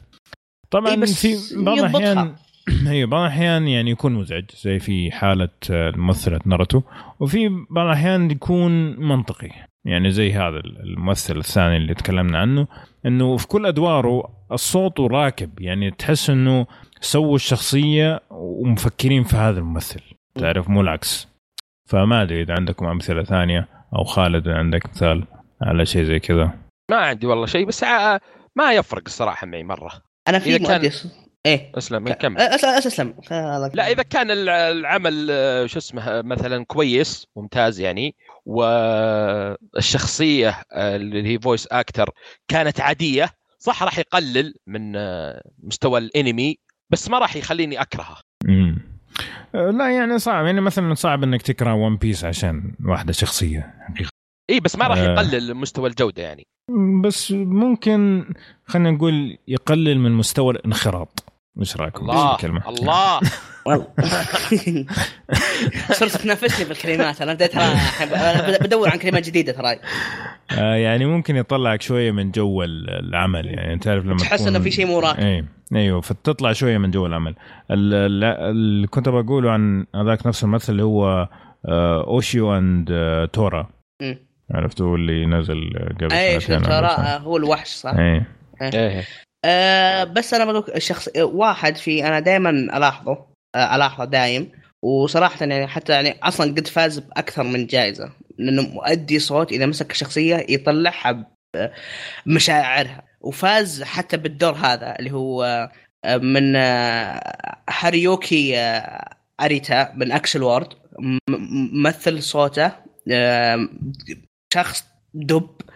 طبعا إيه بس في بعض. الأحيان (clears throat) أيوه بعض الأحيان يعني يكون مزعج زي في حالة آه، ممثلة ناروتو وفي بعض الأحيان يكون منطقي. يعني زي هذا الممثل الثاني اللي تكلمنا عنه إنه في كل أدواره الصوت راكب. يعني تحس إنه سووا الشخصية ومفكرين في هذا الممثل. تعرف؟ مو العكس. فما أدري إذا عندكم أمثلة ثانية أو خالد عندك مثال على شيء زي كذا. ما عندي والله شيء بس ع- ما يفرق الصراحة معي مرة. أنا في كان- مؤدي ص- إيه. أسلم كمل أس- أسلم. لا إذا كان الع- العمل آه، شو اسمه مثلا كويس ممتاز يعني والشخصية آه، اللي هي voice actor كانت عادية صح راح يقلل من آه، مستوى الانمي بس ما راح يخليني اكرهه امم لا يعني صعب. يعني مثلا صعب إنك تكره One Piece عشان واحدة شخصية. حقيقة اي بس ما راح آه. يقلل مستوى الجودة يعني. بس ممكن خلينا نقول يقلل من مستوى الانخراط. إيش رأيكم؟ الله بالكلمة؟ الله. (laughs) والله. (laughs) صرت تنافسني بالكلمات أنا بديت أنا بدور عن كلمات جديدة ترى. آه يعني ممكن يطلعك شوية من جو ال- العمل يعني أنت تعرف لما تحس إنه في شيء مو راكب. اي إيوه فتطلع شوية من جو العمل. ال- ال- اللي كنت بقوله عن هذاك نفس الممثل اللي هو آه، Ushio and آه، Tora. عرفتوا اللي نزل قبل اي. آه، هو الوحش صح؟ إيه. إيه. أه بس أنا بقول الشخص واحد في أنا دائما ألاحظه أه ألاحظه دايم. وصراحه يعني حتى يعني أصلا قد فاز بأكثر من جائزه لأنه مؤدي صوت إذا مسك شخصية يطلعها بمشاعرها وفاز حتى بالدور هذا اللي هو آه، من آه، هارويوكي آه، أريتا من Accel World ممثل صوته آه، شخص دب آه،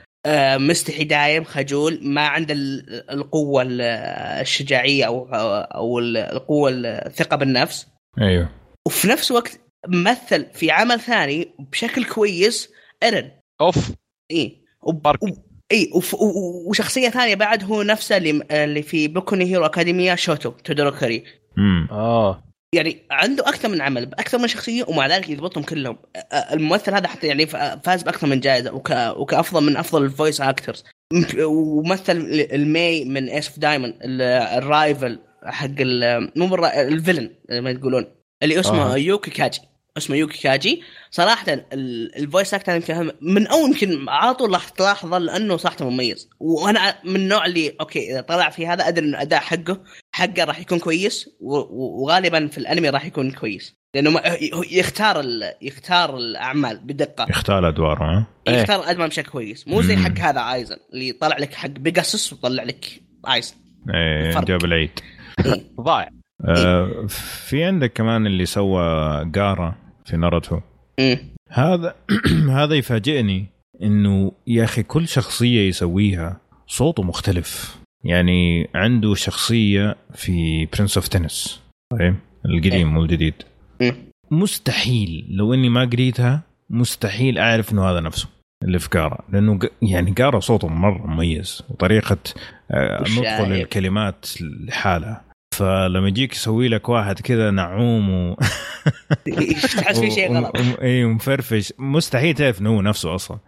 مستحي دايم خجول ما عنده ال- القوة ال- الشجاعة أو أو ال- القوة الثقة بالنفس. أيوه. وفي نفس الوقت مثل في عمل ثاني بشكل كويس إيرين. أوف. إي. وب... إي. وف... و- وشخصية ثانية بعد هو نفسه اللي اللي في Boku Hero Academia شوتو تودوروكي امم آه. يعني عنده أكثر من عمل باكثر من شخصية ومع ذلك يضبطهم كلهم. الممثل هذا حتى يعني فاز بأكثر من جائزة وك... وكأفضل من أفضل ال voice actors ومثل المي من Ace of Diamond ال rival حق ال- مو ال villain زي ما تقولون اللي اسمه آه. يوكي كاجي اسمه يوكي كاجي صراحة ال- ال voice actor يمكن من أول يمكن على طول راح تلاحظه لأنه صراحة مميز. وأنا من النوع اللي okay إذا طلع في هذا أدري إن الأداء حقه حقه راح يكون كويس وغالبا في الأنمي راح يكون كويس لأنه ما- هو يختار ال- يختار الأعمال بدقة يختار أدواره ها إيه. يختار الادمان بشكل كويس مو زي. حق هذا ايزن اللي طلع لك حق بيجاسس وطلع لك ايزن إيه الفرق. جاب العيد إيه. ضايع آه في عندك كمان اللي سوى جارا في ناروتو. هذا (clears throat) هذا يفاجئني إنه يا أخي كل شخصية يسويها صوته مختلف يعني عنده شخصية في Prince of Tennis طيب القديم مو الجديد مم. مستحيل لو إني ما قريتها مستحيل أعرف إنه هذا نفسه اللي في جارا لأنه يعني جارا صوته مرة مميز وطريقة آه،. نطقه للكلمات لحالها. فلما يجيك يسوي لك واحد كذا نعوم و... (laughs) تحس في (laughs) شيء غلط. اي ومفرفش. مستحيل تعرف إنه هو نفسه أصلا.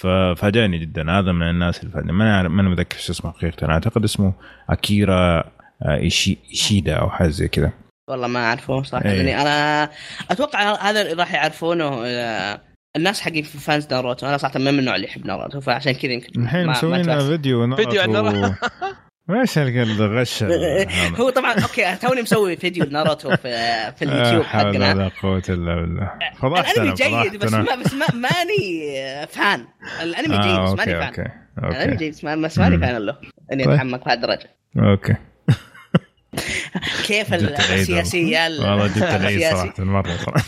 ففاجأني جدا. هذا من الناس اللي فاجأني. ما أنا ما أنا متذكر شو اسمه حقيقه أنا أعتقد اسمه أكيرا آه، ايشيدا أو حاجة زي كذا. والله ما أعرفه صراحة. إيه. يعني أنا أتوقع هذا اللي راح يعرفونه آه، الناس حقين في fans ناروتو أنا صراحة ما من النوع اللي يحب ناروتو فعشان كذا يمكن الحين مسوينا. فيديو فيديو عن ناروتو. (laughs) إيش الغش؟ (laughs) هو طبعا أوكي توني مسوي فيديو ناروتو في في اليوتيوب لا حقنا. ولا قوة إلا بالله. فضحتنا الأنمي جيد بس. ما بس ما ماني fan. الأنمي آه، جيد بس ماني fan. أوكي الأنمي أوكي جيد بس ما- بس ماني. فان له. إني طيب. أتحمق لهالدرجه أوكي. (laughs) كيف السياسيه ال- والله. جبت (laughs) العيد. صراحة مرة صراحة.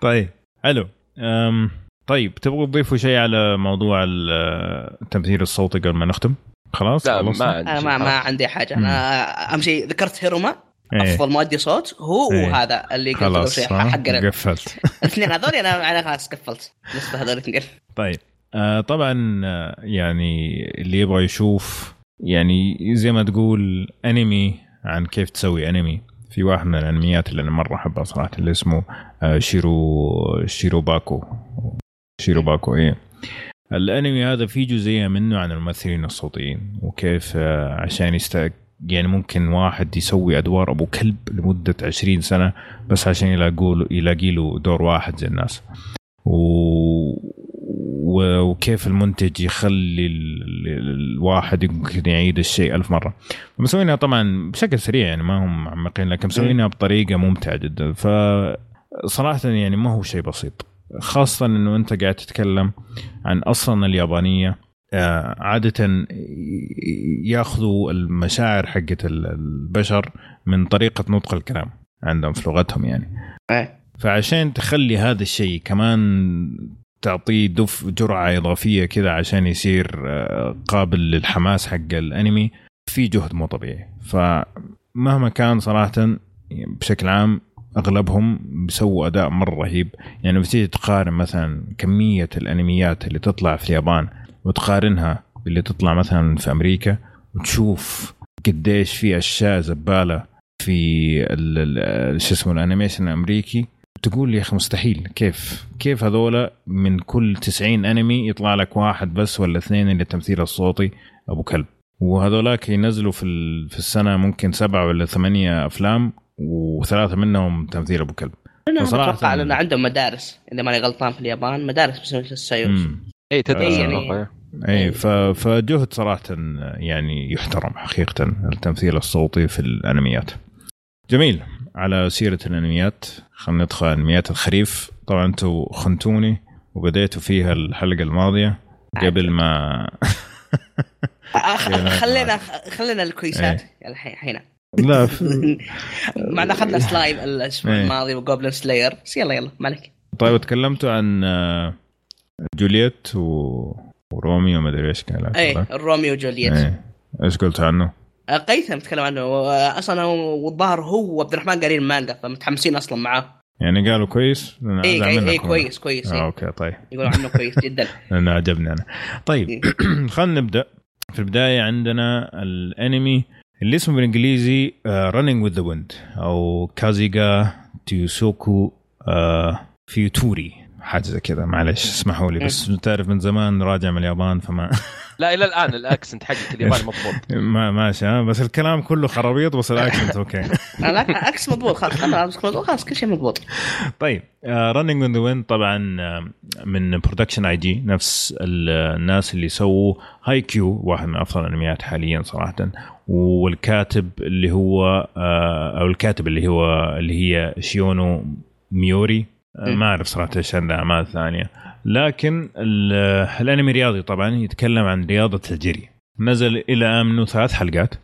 طيب حلو. طيب تبغوا تضيفوا شيء على موضوع ال- التمثيل الصوتي قبل ما نختم؟ خلاص لا؟ ما عندي أنا شيء ما ما. عندي حاجة أنا أهم شيء ذكرت هيروما إيه. أفضل مؤدي صوت هو إيه. وهذا اللي قلت خلاص؟ حقنا قفلت (laughs) الاثنين هذول أنا أنا خلاص قفلت بالنسبة هذول الاثنين طيب آه طبعا آه، يعني اللي يبغى يشوف يعني زي ما تقول أنمي عن كيف تسوي أنمي في واحد من الأنميات اللي أنا مرة أحبها صراحة اللي اسمه آه شيرو شيروباكو شيروباكو إيه الأنمي هذا فيه جزئية منه عن الممثلين الصوتيين وكيف آه، عشان يست يعني ممكن واحد يسوي أدوار أبو كلب لمدة 20 سنة بس عشان يلاقوا له يلاقي له دور واحد زي الناس. و... وكيف المنتج يخلي ال... ال- الواحد يمكن يعيد الشيء ألف مرة. مسوينها طبعا بشكل سريع يعني ما هم معمقين لكن مسوينها بطريقة ممتعة جدا. فصراحة يعني ما هو شيء بسيط. خاصة إنه أنت قاعد تتكلم عن أصلا اليابانية آه، عادة يأخذوا المشاعر حقت ال- البشر من طريقة نطق الكلام عندهم في لغتهم يعني إيه. فعشان تخلي هذا الشيء كمان تعطيه دف جرعة إضافية كذا عشان يصير آه، قابل للحماس حق الأنمي في جهد مو طبيعي فمهما كان صراحة بشكل عام أغلبهم بيسووا أداء مرة رهيب. يعني بتيجي تقارن مثلا كمية الأنميات اللي تطلع في اليابان وتقارنها باللي تطلع مثلا في أمريكا وتشوف قديش في أشياء زبالة في شو اسمه الأنيميشن الأمريكي تقول لي يا أخي مستحيل. كيف؟ كيف هذولا من كل 90 أنمي يطلع لك واحد بس ولا اثنين اللي التمثيل الصوتي؟ أبو كلب. وهذولاك ينزلوا في في السنة ممكن سبعة ولا ثمانية أفلام وثلاثة منهم تمثيل أبو كلب. أنا فصراحة- أتوقع لأن عندهم مدارس إذا ماني غلطان في اليابان مدارس السيوف. امم أي تدرس آه. الموضوع. أي فجهد صراحة يعني يحترم حقيقة التمثيل الصوتي في الأنميات. جميل. على سيرة الأنميات خلينا ندخل أنميات الخريف. طبعا أنتم خنتوني وبديتوا فيها الحلقة الماضية قبل ما (laughs) (laughs) خلينا خلينا الكويسات. الحين الحين لا (laughs) في- مع إن أخذنا (laughs) سلايم الأسبوع إيه. الماضي وجوبلن سلاير بس يلا يلا ما عليك. طيب تكلمتوا عن آه، جولييت و... وروميو ما أدري إيش كان اي الروميو وجولييت. إيه. إيش قلتوا عنه؟ آه، هيثم نتكلم عنه. آه، أصلا والظاهر هو وعبد الرحمن قارين المانجا فمتحمسين أصلا معاه. يعني قالوا كويس؟ اي أزعل اي, منكم. إي كويس كويس آه إيه. أوكي طيب. يقولوا عنه كويس جدا. (laughs) لأنه عجبني أنا. طيب (clears throat) خلينا نبدأ. في البداية عندنا الانمي اللي اسمه بالإنجليزي Running with the Wind أو كازيغا تيوسوكو فيوتوري حاجة زي كذا. معلش اسمحوا لي بس تعرف من زمان راجع من اليابان فما (laughs) لا إلى الآن ال accent حقك الياباني مضبوط. (laughs) ما ماشي بس الكلام كله خرابيط بس ال accent (laughs) أوكي. لا عكس مضبوط خلاص خلاص كل شيء مضبوط. طيب Running with the Wind طبعا آه، من Production I.G نفس ال- الناس اللي سووا هاي كيو واحد من أفضل الأنميات حاليا صراحة. والكاتب اللي هو آه، أو الكاتب اللي هو اللي هي شيونو ميوري. آه، م. ما أعرف صراحة إيش عنده أعمال ثانية. لكن ال- الأنمي رياضي طبعا يتكلم عن رياضة الجري. نزل إلى منه ثلاث حلقات.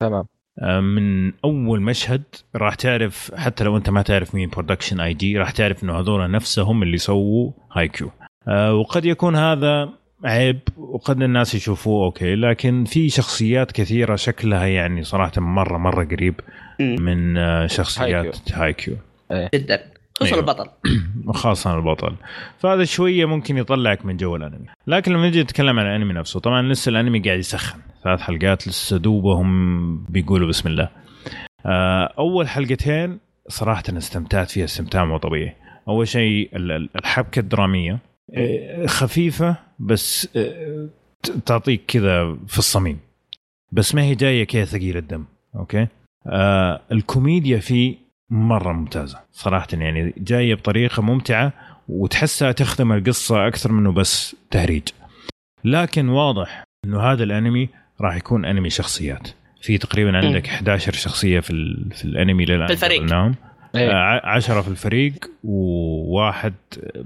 تمام. آه، من أول مشهد راح تعرف حتى لو أنت ما تعرف مين Production I.G راح تعرف إنه هذول نفسهم اللي سووا هاي كيو آه، وقد يكون هذا عيب وقد الناس يشوفوه أوكي. لكن في شخصيات كثيرة شكلها يعني صراحة مرة مرة قريب. من آه، شخصيات هاي كيو جدا. خصوصا أيوه. البطل. (clears throat) وخاصة البطل. فهذا شوية ممكن يطلعك من جو الأنمي. لكن لما نجي نتكلم عن الأنمي نفسه طبعا لسه الأنمي قاعد يسخن. ثلاث حلقات لسه دوبهم بيقولوا بسم الله. آه، أول حلقتين صراحة استمتعت فيها استمتاع مو طبيعي. أول شيء ال- ال- الحبكة الدرامية. آه، خفيفة بس آه، تعطيك كذا في الصميم. بس ما هي جاية كذا ثقيلة الدم أوكي؟ آه الكوميديا فيه مرة ممتازة صراحة يعني جاية بطريقة ممتعة وتحسها تخدم القصة أكثر منه بس تهريج. لكن واضح إنه هذا الأنمي راح يكون أنمي شخصيات. في تقريبا عندك 11 شخصية في ال- في الأنمي للان في الفريق. قلناهم. إيه. آه، عشرة في الفريق وواحد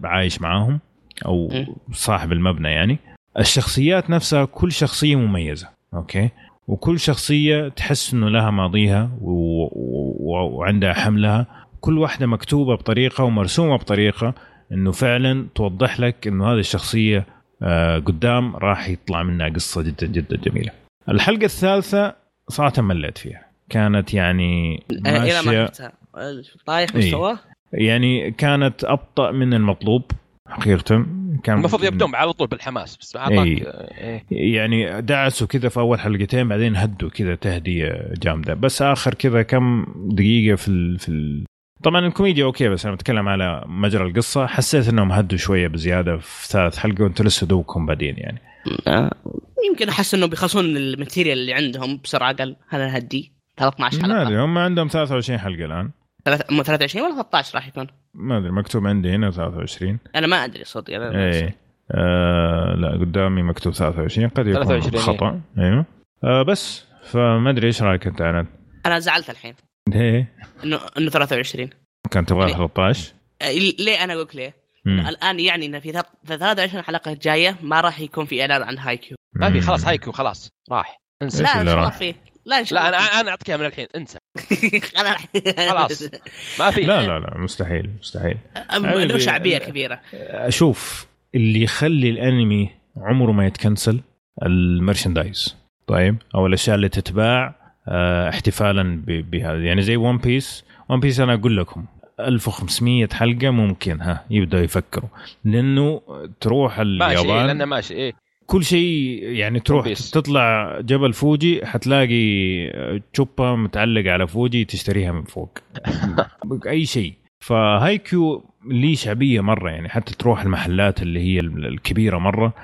عايش معاهم. أو. صاحب المبنى يعني الشخصيات نفسها كل شخصية مميزة أوكي وكل شخصية تحس إنه لها ماضيها. وعندها حملها كل واحدة مكتوبة بطريقة ومرسومة بطريقة إنه فعلا توضح لك إنه هذه الشخصية آه قدام راح يطلع منها قصة جدا جدا جميلة. الحلقة الثالثة صراحة مليت فيها كانت يعني أنا إلى ما ماشية شفتها طايح إيه. مستواه يعني كانت أبطأ من المطلوب حقيقة كان المفروض يبدون على طول بالحماس بس اعطاك إيه. إيه. يعني دعسوا كذا في أول حلقتين بعدين هدوا كذا تهدية جامدة. بس آخر كذا كم دقيقة في ال... في ال... طبعا الكوميديا أوكي بس أنا بتكلم على مجرى القصة. حسيت إنهم هدوا شوية بزيادة في ثالث حلقة وأنتم لسه دوبكم بادين يعني. آه، يمكن أحس انه بيخلصون الماتيريال اللي عندهم بسرعة أقل. هذا نهدي 13 ما حلقة. أدري هم عندهم 23 حلقة الآن. مو 23 ولا 13 راح يكون؟ ما أدري مكتوب عندي هنا 23 أنا ما أدري صدق أنا إيه. آه لا قدامي مكتوب 23 قد يكون 23 خطأ. أيوه. آه بس فما أدري إيش رأيك أنت عناد؟ أنا زعلت الحين. ليه؟ انه إنه 23 كان تبغى ليه؟ 13 آه، ليه أنا أقول لك ليه؟ الآن يعني إن في ثلاث- في 23 حلقة جاية ما راح يكون في إعلان عن هاي كيو ما في خلاص مم. هايكو خلاص راح. انسى لا ان اللي شاء الله راح؟ فيه لا إن شاء لا أنا أنا أعطيك من الحين. انسى. (laughs) خلاص. ما في. لا لا لا مستحيل مستحيل. له شعبية كبيرة. أشوف اللي يخلي الأنمي عمره ما يتكنسل ال merchandise طيب؟ أو الأشياء اللي تتباع آه، احتفالا ب- بهذا يعني زي One Piece One Piece أنا أقول لكم 1500 حلقة ممكن ها يبدأوا يفكروا. لأنه تروح ماشي إيه اليابان. لأنه ماشي إيه. كل شيء يعني تروح بيس. تطلع جبل فوجي حتلاقي تشوبا متعلق على فوجي تشتريها من فوق (laughs) أي شيء فهاي كيو ليه شعبية مرة يعني حتى تروح المحلات اللي هي الكبيرة مرة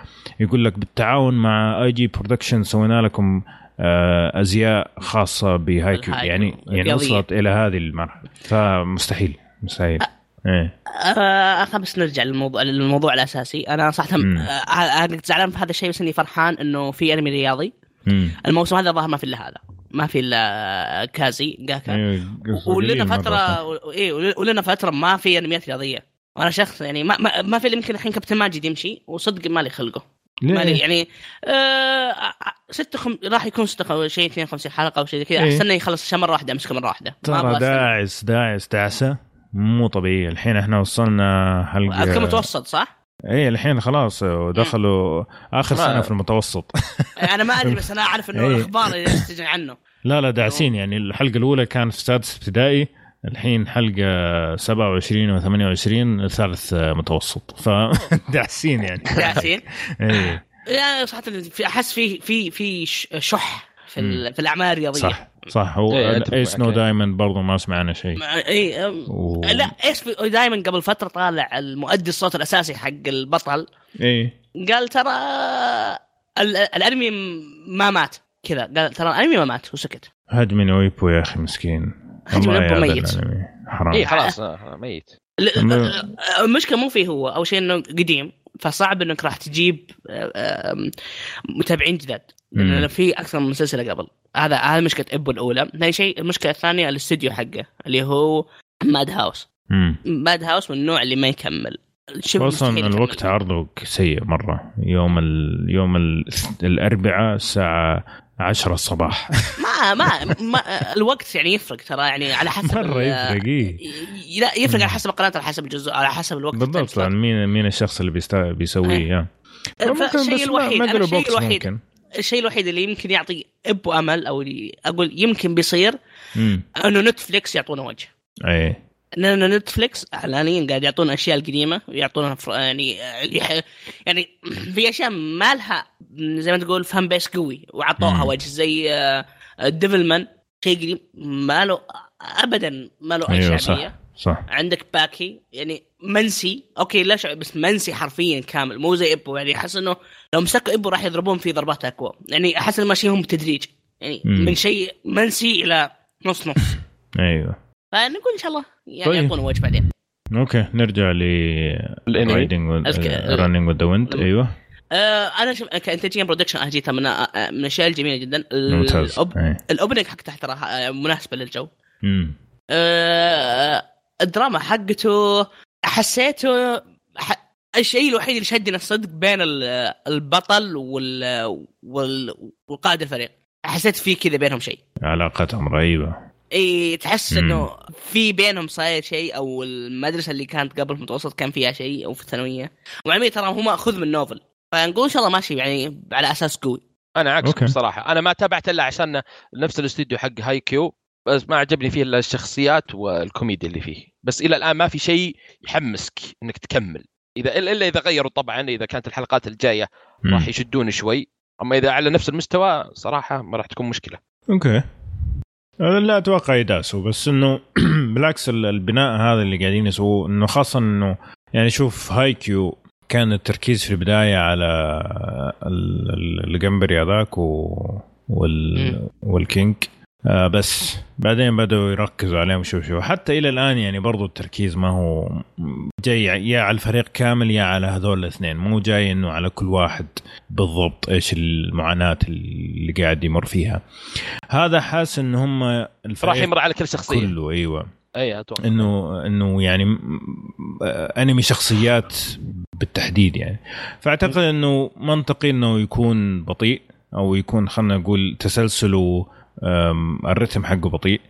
يقول لك بالتعاون مع I.G Production سوينا لكم آه، أزياء خاصة بهاي كيو يعني. يعني. وصلت إلى هذه المرحلة فمستحيل مستحيل إيه آه بس نرجع للموضوع للموضوع الأساسي أنا صراحة مم. آه، أنا كنت زعلان في هذا الشيء بس إني فرحان إنه في أنمي رياضي مم. الموسم هذا ظهر ما في إلا هذا ما في إلا كازي جاكا أيوة، ولنا. فتره ول- ولنا فترة ما في أنميات رياضية وأنا شخص يعني ما ما, ما في يمكن الحين كابتن ماجد يمشي وصدق مالي خلقه مالي ليه؟ يعني آه ستة خم... راح يكون ستة خم... شيء 52 حلقة أو شيء كذا إيه. استنى يخلص الشيء مرة واحدة امسكه مرة واحدة ما ترى. داعس داعس دعسه مو طبيعيه الحين إحنا وصلنا حلقة اذكر متوسط صح؟ إيه الحين خلاص دخلوا آخر سنة في المتوسط. (laughs) أنا ما أدري بس أنا أعرف إنه إيه. الأخبار اللي (laughs) تجي عنه. لا لا داعسين. يعني الحلقة الأولى كانت في سادس ابتدائي الحين حلقة 27 و28 ثالث متوسط. فداعسين (laughs) يعني. ياسين إيه. يعني صراحة في أحس في في في شح في في الأعمال الرياضية. صح. صح هو إيه، Ace no. Diamond برضو ما سمعنا شيء. اي أم- و... لا إيش دائما قبل فترة طالع المؤدي الصوت الأساسي حق البطل. إيه. قال ترى ال- الأنمي ما مات. كذا قال ترى الأنمي ما مات وسكت هجمي نويبو يا أخي مسكين. هجمي نويبو يا ميت. حرام. إيه خلاص آه، ميت. ل- أما- المشكلة مو فيه هو أول شيء إنه قديم فصعب إنك راح تجيب آه، متابعين جداد. لأن في أكثر من سلسله قبل. هذا هذا مشكلة إبو الأولى. ثاني شيء المشكلة الثانية الاستوديو حقه اللي هو ماد هاوس. ماد هاوس من النوع اللي ما يكمل. يكمل. الوقت عرضه سيء مرة. يوم ال... يوم ال... الأربعاء الساعة 10 الصباح. (laughs) ما ما, ما الوقت يعني يفرق ترى يعني على حسب مرة يفرق إيه. لا يفرق على حسب القناة على حسب الجزء على حسب الوقت بالضبط مين مين الشخص اللي بيستا... بيسويه بس ما- الوحيد الشيء الوحيد الشيء الوحيد اللي يمكن يعطي ابو امل أو اللي أقول يمكن بيصير امم إنه نتفليكس يعطونا وجه. إيه. لأن نتفليكس اعلانيا قاعد يعطونا أشياء القديمة ويعطونا فر- يعني يعني في أشياء ما لها زي ما تقول fan base قوي وعطوها مم. وجه زي ديفلمان. شيء قديم ما له ابدا ما له اي أيوه شعبيه صح صح. عندك باكي يعني منسي. أوكي لا شعب بس منسي حرفيا كامل. مو زي ابو يعني أحس إنه لو مسكوا ابو راح يضربون فيه ضربات أقوى. يعني أحس إنه ماشيهم بالتدريج. يعني مم. من شيء منسي إلى نص نص. (laughs) أيوه. فنقول إن شاء الله يعني طيب. يعطونا وجه بعدين. أوكي نرجع ل رايدنج رننج وذ ذا ويند أيوه. آه أنا شوف كانتاجيا production اجيتها من آه، من الاشياء الجميلة جدا. ممتاز. ال op... ال opening حق تحت ترى آه، مناسبة للجو. امم آه الدراما حقته حسيته ح... الشيء الوحيد اللي شدني الصدق بين ال- البطل وال... وال... وقائد الفريق. حسيت في كذا بينهم شيء. علاقتهم رهيبه إي تحس مم. إنه في بينهم صاير شيء أو المدرسة اللي كانت قبل في المتوسط كان فيها شيء أو في الثانوية. وعمي ترى هو ماخوذ من novel فنقول إن شاء الله ماشي يعني على أساس قوي. أنا عكسك. بصراحة. أنا ما تابعت إلا عشان نفس الاستوديو حق هاي كيو. بس ما عجبني فيه إلا الشخصيات والكوميديا اللي فيه. بس إلى الآن ما في شيء يحمسك إنك تكمل. إذا الا إذا غيروا طبعا إذا كانت الحلقات الجاية. راح يشدون شوي. أما إذا على نفس المستوى صراحة ما راح تكون مشكلة. okay. أنا لا أتوقع يداسوا بس إنه (clears throat) بالعكس ال- البناء هذا اللي قاعدين يسووه إنه خاصه إنه يعني شوف هاي كيو كان التركيز في البداية على ال- ال- الجمبري هذاك و- وال. وال king آه بس بعدين بدأوا يركزوا عليهم شو شو. حتى إلى الآن يعني برضو التركيز ما هو جاي يا على الفريق كامل يا على هذول الاثنين. مو جاي إنه على كل واحد بالضبط إيش المعاناة اللي قاعد يمر فيها. هذا حاس إن هم راح الفريق يمر على كل شخصية. كله أيوة. أي أتوقع. إنه إنه يعني آه، أنمي شخصيات بالتحديد يعني. فأعتقد إنه منطقي إنه يكون بطيء أو يكون خلينا نقول تسلسله الرتم حقه بطيء.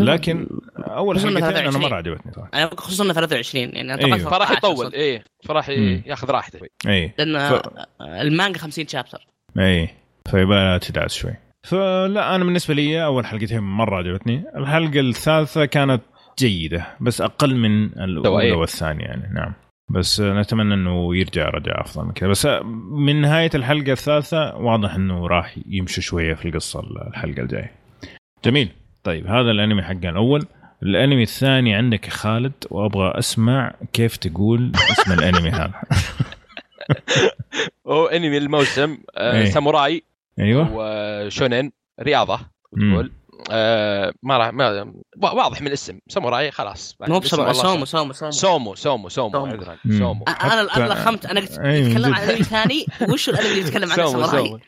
لكن أول حلقتين أنا 23. مره عجبتني صراحة. أنا خصوصا إنه 23 يعني أيوه. أتوقع فراح 13 يطول. إيه. فراح. ياخذ راحته. اي لأن ف- المانجا 50 شابتر. اي فيبقى لها تدعس شوي. فلا أنا بالنسبة لي أول حلقتين مره عجبتني الحلقة الثالثة كانت جيدة بس أقل من الأولى. والثانية يعني. نعم. بس نتمنى إنه يرجع رجع أفضل من كذا. بس من نهاية الحلقة الثالثة واضح إنه راح يمشي شوية في القصة الحلقة الجاية. جميل. طيب هذا الأنمي حقنا الأول. الأنمي الثاني عندك يا خالد وأبغى أسمع كيف تقول اسم الأنمي هذا. (laughs) هو أنمي الموسم آه إيه. ساموراي أيوه. وشونين رياضة. تقول. آه ما راح ما واضح من الاسم. ساموراي خلاص. مو والله سومو سومو سومو سومو سومو سومو سومو. عذرا. سومو أنا أنا لخمت أنا يتكلم عن. انمي ثاني وش الانمي اللي يتكلم عن سومو ساموراي؟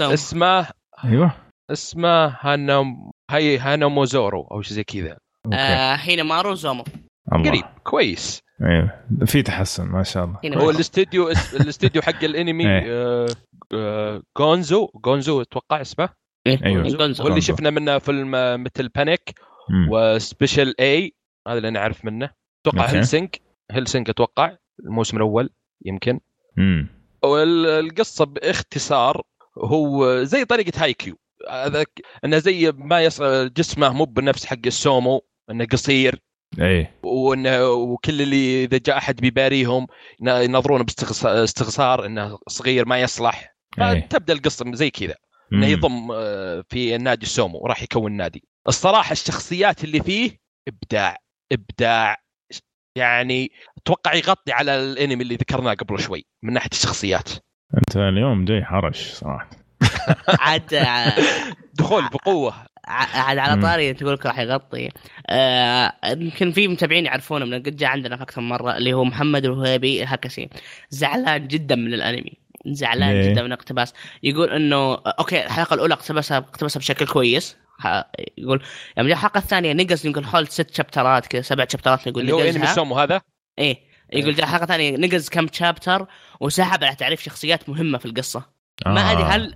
اسمه أيوه. اسمه هانا هاي هانا موزورو أو شيء زي كذا. okay. آه هينا مارو زومو قريب كويس. أيوه. في تحسن ما شاء الله. هنا هو. الاستديو اس- الاستديو حق الانمي (laughs) إيه. آه، جونزو. جونزو أتوقع اسمه. إيه، أيوة. جونزو. هو اللي جونزو. شفنا منه فيلم آه، مثل بانيك مم. و special اي هذا اللي أنا اعرف منه أتوقع okay. هيلسينج هيلسينج أتوقع الموسم الأول يمكن مم. والقصة باختصار هو زي طريقة هاي كيو هذا ك- إنه زي ما يصل جسمه مو بنفس حق السومو إنه قصير إيه وإنه وكل اللي إذا جاء أحد بيباريهم ين- ينظرونه باستخسار إنه صغير ما يصلح إيه. فتبدأ القصة زي كذا إنه. يضم آه، في النادي السومو وراح يكون نادي. الصراحة الشخصيات اللي فيه إبداع إبداع يعني أتوقع يغطي على الأنمي اللي ذكرناه قبل شوي من ناحية الشخصيات. أنت اليوم جاي حرش صراحة. (laughs) عاد ع- دخول بقوة. عاد على. طاري تقول لك راح يغطي. آه، يمكن في متابعين يعرفونه من قد جاء عندنا في أكثر من مرة اللي هو محمد الوهيبي هكسي زعلان جدا من الأنمي. زعلان ليه؟ جدا من اقتباس. يقول إنه okay الحلقة الأولى اقتبسها اقتبسها بشكل كويس. يقول يوم جاء الحلقة الثانية نقز يمكن حول ست chapter ات كذا سبع chapter ات يقول اللي هو انمي السومو هذا؟ إيه. يقول جاء حلقة ثانية نقز كم chapter وسحب على تعريف شخصيات مهمة في القصة. ما آه. ادري هل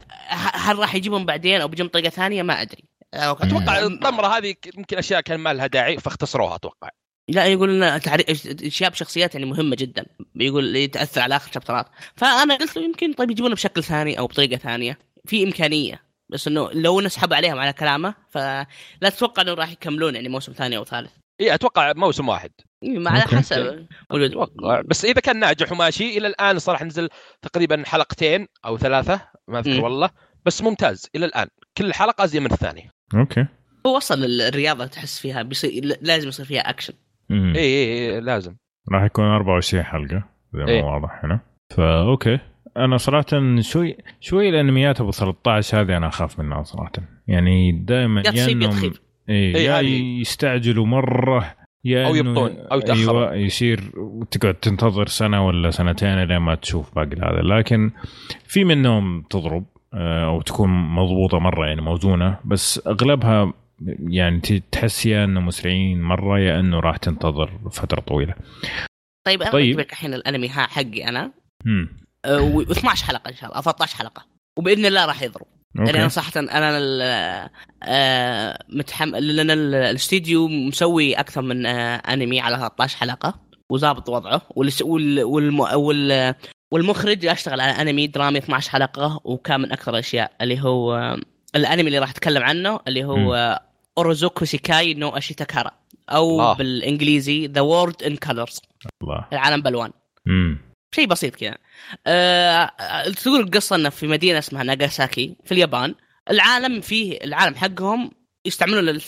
هل راح يجيبهم بعدين أو بيجيبهم بطريقه ثانية؟ ما أدري. أتوقع مم. الطمره هذه يمكن أشياء كان ما لها داعي فاختصروها أتوقع. لا يقول لنا تعريف أشياء بشخصيات يعني مهمة جدا. يقول يتأثر على آخر شابترات فأنا قلت له يمكن طيب يجيبونه بشكل ثاني أو بطريقة ثانية في إمكانية. بس إنه لو نسحب عليهم على كلامه فلا تتوقع انه راح يكملون يعني موسم ثاني أو ثالث. اي أتوقع موسم واحد. إيه، ما على. حسب. أتوقع. بس إذا كان ناجح وماشي إلى الآن صراحة نزل تقريبا حلقتين أو ثلاثة ما أذكر. والله. بس ممتاز إلى الآن. كل حلقه ازين من الثانية. okay. هو أصلا الرياضة تحس فيها بيصير لازم يصير فيها اكشن. اي اي اي لازم راح يكون 24 حلقة زي ما إيه. واضح هنا فا okay أنا صراحة شوي شوي الانميات أبو 13 هذه أنا أخاف منها صراحة يعني دائما يا تصيب يا تخيب اي إيه، يا هذه. يستعجلوا مرة يا أو إنه- يبطون، أو يتأخرون. أيوه يصير تقعد تنتظر سنة ولا سنتين لين ما تشوف باقي هذا لكن في منهم تضرب آه، أو تكون مضبوطة مرة يعني موزونة بس أغلبها يعني تحس يا أنه مسرعين مرة يا أنه راح تنتظر فترة طويلة. طيب أنا طيب. لك الحين الأنمي ها حقي أنا. امم و12 حلقة إن شاء الله 13 حلقة. وبإذن الله راح يضرب يعني أنا أوكي صراحة أنا آه، متحمل لأن ال- الاستديو مسوي أكثر من آه، أنمي على 13 حلقة وظابط وضعه. وال وال والمخرج يشتغل على أنمي درامي 12 حلقة وكان من أكثر الأشياء اللي هو الانمي اللي راح اتكلم عنه اللي هو آه، Irozuku Sekai no Ashita kara أو الله. بالإنجليزي the world in colors الله. العالم بألوان. امم شيء بسيط كذا. أه تقول القصة إنه في مدينة اسمها ناغاساكي في اليابان. العالم فيه العالم حقهم يستعملون ال-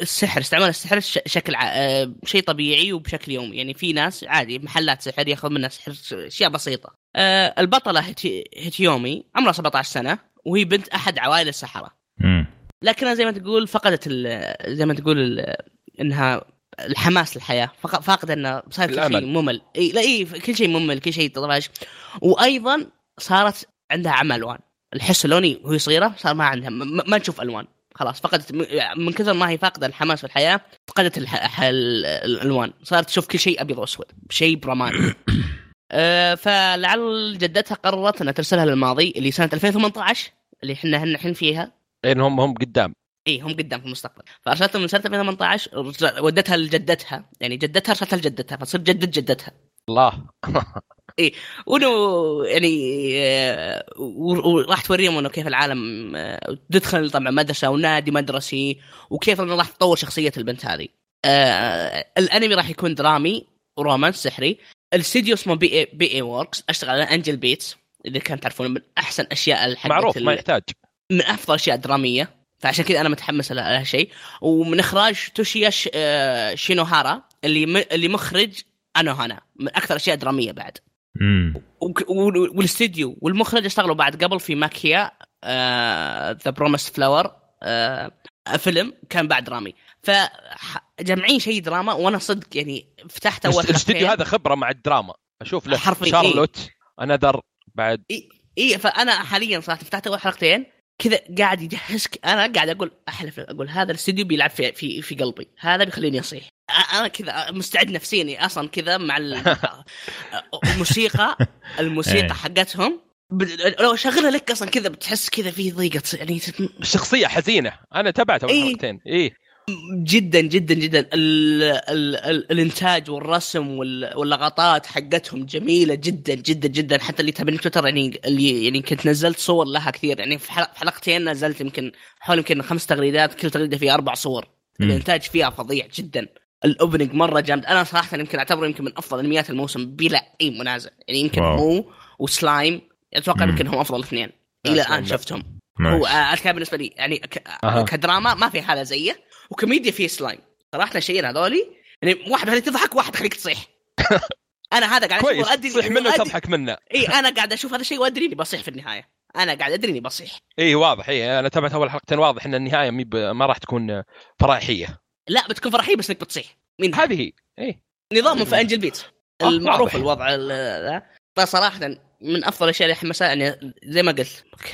السحر يستعملون السحر ش- شكل ع- أه شيء طبيعي وبشكل يومي. يعني في ناس عادي محلات سحر ياخذ منها سحر أشياء بسيطة. أه البطلة هيتيومي عمرها 17 سنة. وهي بنت أحد عوائل السحرة. لكنها زي ما تقول فقدت ال- زي ما تقول إنها الحماس للحياة. فاقدة إنه صار كل شيء. ممل. إي لا إي كل شيء ممل كل شيء طفش وأيضا صارت عندها عمى ألوان. الحس اللوني وهي صغيرة صار ما عندها ما تشوف ألوان. خلاص فقدت من كثر ما هي فاقدة الحماس في الحياة فقدت الألوان. صارت تشوف كل شيء أبيض وأسود شيء برمادي. (coughs) آه، فلعل جدتها قررت انها ترسلها للماضي اللي سنة 2018 اللي إحنا الحين فيها. لأن هم هم قدام. اي هم قدام في المستقبل. فأرسلتهم من سنة 2018 رجع- ودتها لجدتها. يعني جدتها ارسلتها لجدتها فتصير جدة جدتها. الله. (laughs) وانه يعني آه، وراح توريهم إنه كيف العالم آه، تدخل طبعا مدرسة ونادي مدرسي وكيف إنه راح تطور شخصية البنت هذه. آه الأنمي راح يكون درامي ورومانس سحري. الاستديو اسمه P.A. P.A. Works أشتغل على Angel Beats اللي كانت تعرفون من أحسن أشياء الحق معروف ما يحتاج. من أفضل أشياء درامية. فعشان كذا أنا متحمس على هالشيء ومن إخراج توشيا ش... آه، شينوهارا اللي م... اللي مخرج أنوهانا. من أكثر أشياء درامية بعد. امم وك- وال- والاستديو والمخرج اشتغلوا بعد قبل في Maquia the promised flower فيلم كان بعد درامي. فجمعين شيء دراما وأنا صدق يعني فتحت أول الاستديو. هذا خبرة مع الدراما. أشوف له حرفياً، شارلوت Another بعد اي إي فأنا حاليا صراحة فتحت أول حلقتين كذا قاعد يجهزك أنا قاعد أقول أحلف أقول هذا الاستديو بيلعب في في في قلبي. هذا بيخليني أصيح. أنا كذا مستعد نفسيا أصلا كذا مع ال- (laughs) الموسيقى إيه. الموسيقى حقتهم لو أشغلها لك أصلا كذا بتحس كذا في ضيقة يعني الشخصيه حزينة. أنا تابعت أول إيه. حلقتين. إيه جدا جدا جدا. ال ال ال الإنتاج والرسم وال- واللقطات حقتهم جميلة جدا جدا جدا. حتى اللي تابعني تويتر يعني اللي يعني كنت نزلت صور لها كثير. يعني في حلق- في حلقتين نزلت يمكن حول يمكن خمس تغريدات كل تغريدة فيها أربع صور. مم. الإنتاج فيها فظيع جدا. ال opening مرة جامد. أنا صراحة يمكن أعتبره يمكن من أفضل أنميات الموسم بلا أي منازع. يعني يمكن واو. هو وسلايم أتوقع. يمكن هم أفضل اثنين. إلى الآن لا. شفتهم. هو آه، كان بالنسبة لي. يعني ك... كدراما ما في حالة زيه. وكوميديا فيه سلايم. صراحة الشيئين هذولي يعني واحد خليك تضحك واحد خليك تصيح. (laughs) أنا هذا قاعد أشوف وأدري تصيح منه وتضحك منه. إي أنا قاعد أشوف هذا الشيء وأدري إني بصيح في النهاية. أنا قاعد أدري إني بصيح. إي واضح. إي أنا تابعت اول حلقتين واضح إن النهاية مي ب- ما راح تكون فرايحيه لا بتكون فرحية بس إنك بتصيح. من هذه إي. نظام في Angel Beats آه، المعروف واضح. الوضع ال- ذا. فصراحة من أفضل الأشياء اللي حمسها يعني زي ما قلت ك...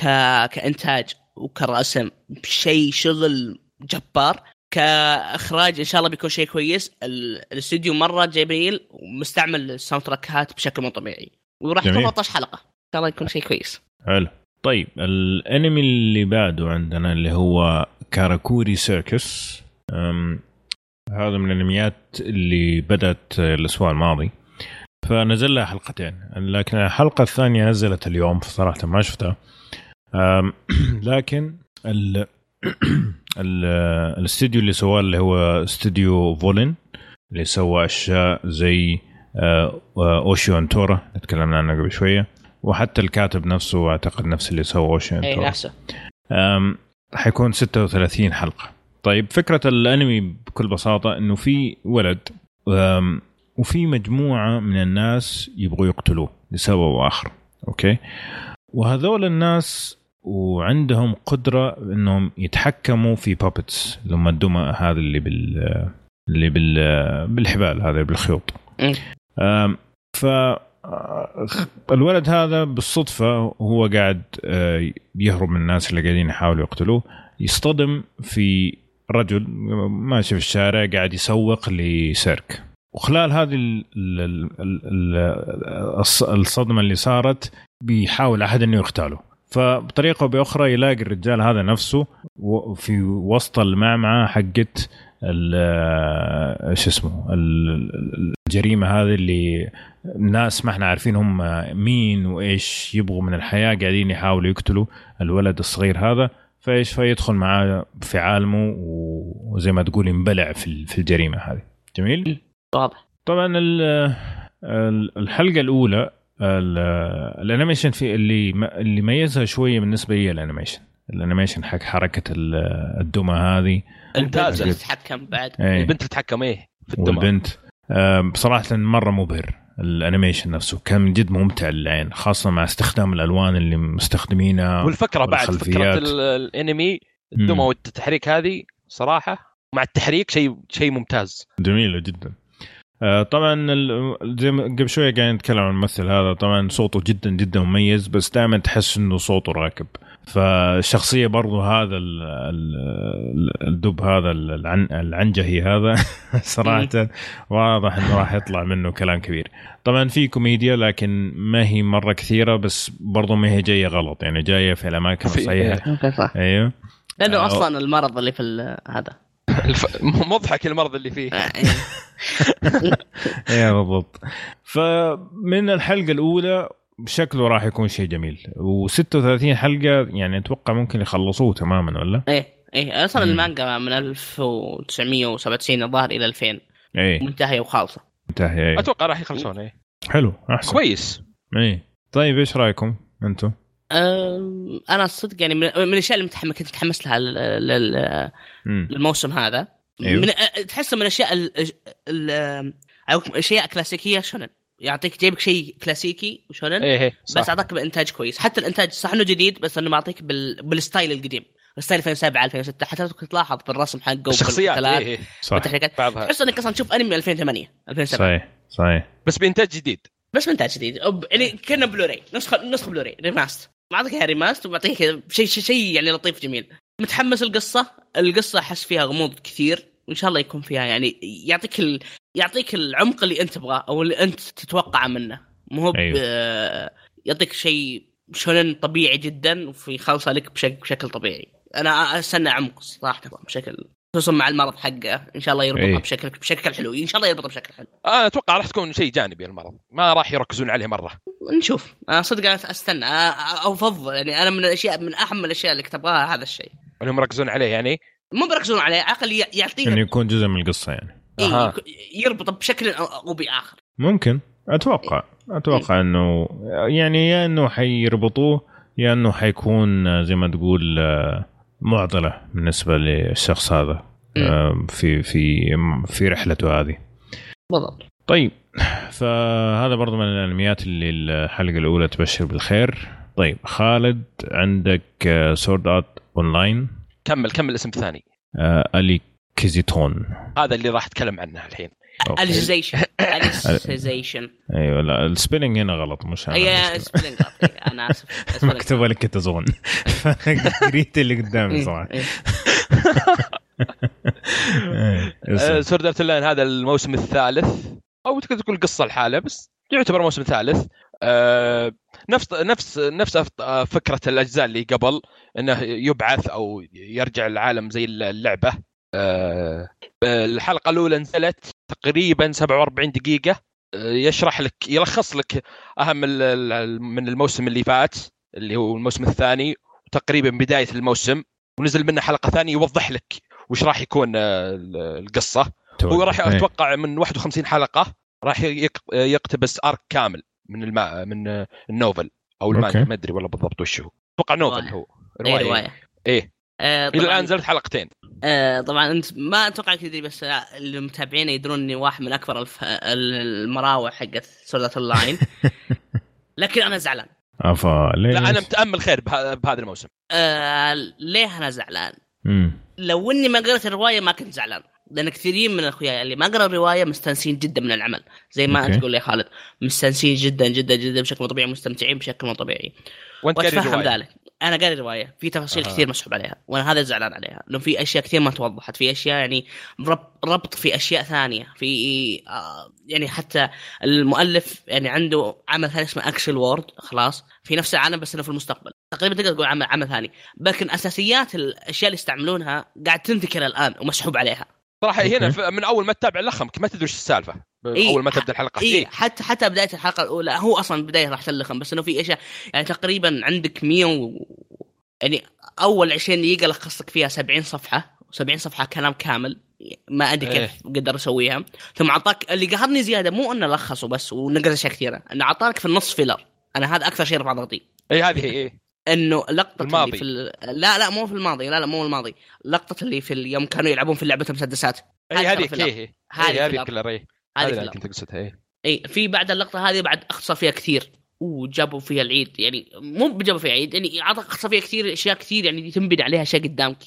كإنتاج وكرسم شيء شغل جبار. كإخراج إن شاء الله بيكون شيء كويس. ال- الاستوديو مرة جميل ومستعمل ال soundtrack ات بشكل مو طبيعي. وراح جميل. تكون 13 حلقة. إن شاء الله يكون شيء كويس. حلو. طيب الانمي اللي بعده عندنا اللي هو Karakuri Circus. هذا من الانميات اللي بدأت الأسبوع الماضي. فنزل لها حلقتين. لكن الحلقة الثانية نزلت اليوم فصراحة ما شفتها. (clears throat) لكن ال- (clears throat) الاستوديو اللي سواه اللي هو استوديو VOLN اللي سوى أشياء زي آه، Ushio to Tora اللي تكلمنا عنه قبل شوية. وحتى الكاتب نفسه أعتقد نفس اللي سوى Ushio to Tora نفسه. أم، حيكون 36 حلقة. طيب فكرة الأنمي بكل بساطة إنه في ولد وفي مجموعة من الناس يبغوا يقتلوه لسبب آخر أوكي؟ وهذول الناس وعندهم قدرة إنهم يتحكموا في puppets لما الدمى هذا اللي بال اللي بال بالحبال هذا بالخيوط. ف الولد هذا بالصدفة هو قاعد آه، يهرب من الناس اللي قاعدين يحاولوا يقتلوه. يصطدم في رجل ماشي في الشارع قاعد يسوق لسيرك. وخلال هذه ال- ال- ال- ال- الص- الصدمة اللي صارت بيحاول أحد أنه يقتله. فبطريقة أو بأخرى يلاقي الرجال هذا نفسه في وسط المعمعة حقت ال- شو اسمه ال- الجريمة هذه اللي الناس ما إحنا عارفين هم مين وإيش يبغوا من الحياة قاعدين يحاولوا يقتلوا الولد الصغير هذا. فإيش فيدخل معاه في عالمه وزي ما تقول ينبلع في في الجريمة هذه. جميل؟ واضح. طبعا ال- ال- الحلقة الأولى ال- ال animation في اللي اللي ميزها شوية بالنسبة لي ال animation. ال animation حق حركة ال- الدمى هذه. البنت تتحكم بعد. إيه. البنت تتحكم إيه في الدمى والبنت بصراحة مرة مبهر ال animation نفسه. كان من جد ممتع للعين خاصة مع استخدام الألوان اللي مستخدمينها والفكرة بعد فكرة الانمي. الدمى والتحريك هذه صراحة مع التحريك شيء شيء ممتاز. جميلة جدا. طبعا ال- زي ما قبل شوية قاعدين نتكلم عن الممثل هذا طبعا صوته جدا جدا مميز بس دائما تحس إنه صوته راكب. فالشخصية برضو هذا ال- ال- الدب هذا العن العنجهي هذا (laughs) صراحة واضح إنه راح يطلع منه كلام كبير. طبعا في كوميديا لكن ما هي مرة كثيرة بس برضو ما هي جاية غلط. يعني جاية في الأماكن أوكي صح. أيوه. لأنه آه. أصلا المرض اللي في ال- هذا. (laughs) مضحك المرض اللي فيه. آه، (laughs) إيه. بالضبط. فمن الحلقة الأولى شكله راح يكون شيء جميل. و36 حلقة يعني أتوقع ممكن يخلصوه تماما ولا؟ إيه إيه. أصلا. المانجا من 1997 الظاهر إلى 2000 اي منتهية وخالصة. انتهي اي أتوقع راح يخلصون إيه حلو أحسن. كويس. اي طيب إيش رأيكم أنتم؟ أنا الصدق يعني من من الأشياء اللي متحمس كنت متحمس لها. للموسم هذا. أيوه. من تحسه من الأشياء أشياء كلاسيكية shonen. يعطيك جايبك شيء كلاسيكي و shonen إيه إيه بس أعطاك بإنتاج كويس. حتى الإنتاج صح إنه جديد بس إنه معطيك بال... بال style القديم. ال style 2007 2006 حتى كنت تلاحظ بالرسم حقه الشخصيات صح والتحريكات. بعضها. تحس إنك أصلا تشوف أنمي 2008 2007 صحيح صحيح. بس بإنتاج جديد. بس من انتاج جديد يعني كنا بلوراي نسخه نسخة Blu-ray remaster معطيك اياها remaster ومعطيك كذا شيء شيء شيء يعني لطيف جميل. متحمس القصة؟ القصة أحس فيها غموض كثير وإن شاء الله يكون فيها يعني يعطيك ال... يعطيك العمق اللي أنت تبغاه أو اللي أنت تتوقعه منه. مو هو ب- أيوه. يعطيك شيء شونن طبيعي جدا وفي خلصه لك بشكل, بشكل طبيعي. أنا أستنى عمق صراحة بشكل خصوصا مع المرض حقه. إن شاء الله يربطها أي. بشكل بشكل حلو. إن شاء الله يربطها بشكل حلو. أنا أتوقع راح تكون شيء جانبي المرض. ما راح يركزون عليه مرة. نشوف. أنا صدق أنا أستنى. أفضل. يعني أنا من الاشياء من أهم الأشياء اللي كنت ابغاها هذا الشيء. إنهم يركزون عليه يعني؟ مو بيركزون عليه عقل ي- يعطيك إنه يكون جزء من القصة يعني. إيه أها. يك- يربط بشكل أو أو بآخر. ممكن. أتوقع. أتوقع إنه يعني يا إنه حيربطوه يا إنه حيكون زي ما تقول آه، معضلة بالنسبة للشخص هذا آه، في في في رحلته هذه. بالضبط. طيب فهذا برضو من الأنميات اللي الحلقة الأولى تبشر بالخير. طيب. خالد عندك Sword Art Online كمل كمل الاسم الثاني Alicization هذا اللي راح أتكلم عنه الحين. أوكي. Alicization (coughs) Alicization أيوه لا ال spelling هنا غلط مش أنا اي المشكلة. spelling أنا آسف. (laughs) مكتوبه لك كتزون (laughs) قريت اللي قدامي صراحة. Sword Art Online هذا الموسم الثالث. أو تقدر تقول قصة الحالة بس يعتبر موسم ثالث. آه، نفس نفس نفس أف- آه، فكرة الأجزاء اللي قبل إنه يبعث أو يرجع العالم زي اللعبة. آه، الحلقة الأولى نزلت تقريبا 47 دقيقة. آه، يشرح لك يلخص لك أهم ال- ال- من الموسم اللي فات اللي هو الموسم الثاني وتقريبا بداية الموسم. ونزل منه حلقة ثانية يوضح لك وش راح يكون آه، ال- القصة. هو راح إيه. أتوقع من 51 حلقة راح يق- يقتبس arc كامل من الما من ال novel أو المانجا. ما أدري والله بالضبط وش هو. أتوقع novel. هو. اي رواية. إيه. آه، إلى الآن نزلت حلقتين. آه، طبعا أنت ما أتوقع تدري بس المتابعين يدرون إني واحد من أكبر الف... المراوح حقت Sword Art Online (laughs) لكن أنا زعلان. أفا ليش؟ لا أنا متأمل خير بها- بهذا الموسم. آه ليه أنا زعلان؟ مم. لو إني ما قرأت الرواية ما كنت زعلان. لأن كثيرين من اخوياي اللي ما قرأوا الرواية مستانسين جدا من العمل. زي ما. أنت تقول يا خالد مستانسين جدا جدا جدا بشكل مو طبيعي مستمتعين بشكل مو طبيعي وانت قاري ذلك. أنا قاري الروايه في تفاصيل أها. كثير مسحوب عليها وأنا هذا زعلان عليها. لأنه في أشياء كثير ما توضحت. في أشياء يعني ربط, في أشياء ثانية. في آه يعني حتى المؤلف يعني عنده عمل ثاني اسمه Accel World خلاص. في نفس العالم بس إنه في المستقبل. تقريبا تقدر تقول عمل عمل ثاني. لكن أساسيات الأشياء اللي يستعملونها قاعد تنتكر الآن ومسحوب عليها. صراحة هنا أوكي. ف- من أول ما تتابع لخمك ما تدري وش السالفة. إيه، أول ما تبدأ الحلقة. إي إيه. حتى حتى بداية الحلقة الأولى هو أصلا بداية راح تلخم بس إنه في أشياء يعني تقريبا عندك 100 و... يعني أول 20 دقيقة لخص لك فيها 70 صفحة 70 صفحة كلام كامل ما أدري كيف قدر يسويها. ثم أعطاك اللي قهرني زيادة مو إنه لخصه بس ونقز اشياء كثيرة إنه أعطاك في النص filler أنا هذا أكثر شيء رفع ضغطي. إي هذه هي إيه إنه لقطة الماضي. اللي في ال... لا لا مو في الماضي لا لا مو الماضي. لقطة اللي في يوم كانوا يلعبون في لعبه المسدسات. إي هذه هي هذه إيه هذه اللي. كنت قصتها إيه إي في بعد اللقطة هذه بعد اختصر فيها كثير. وجابوا فيها العيد. يعني مو جابوا فيها عيد يعني عطى اختصر فيها كثير أشياء كثير يعني تنبني عليها اشياء قدامك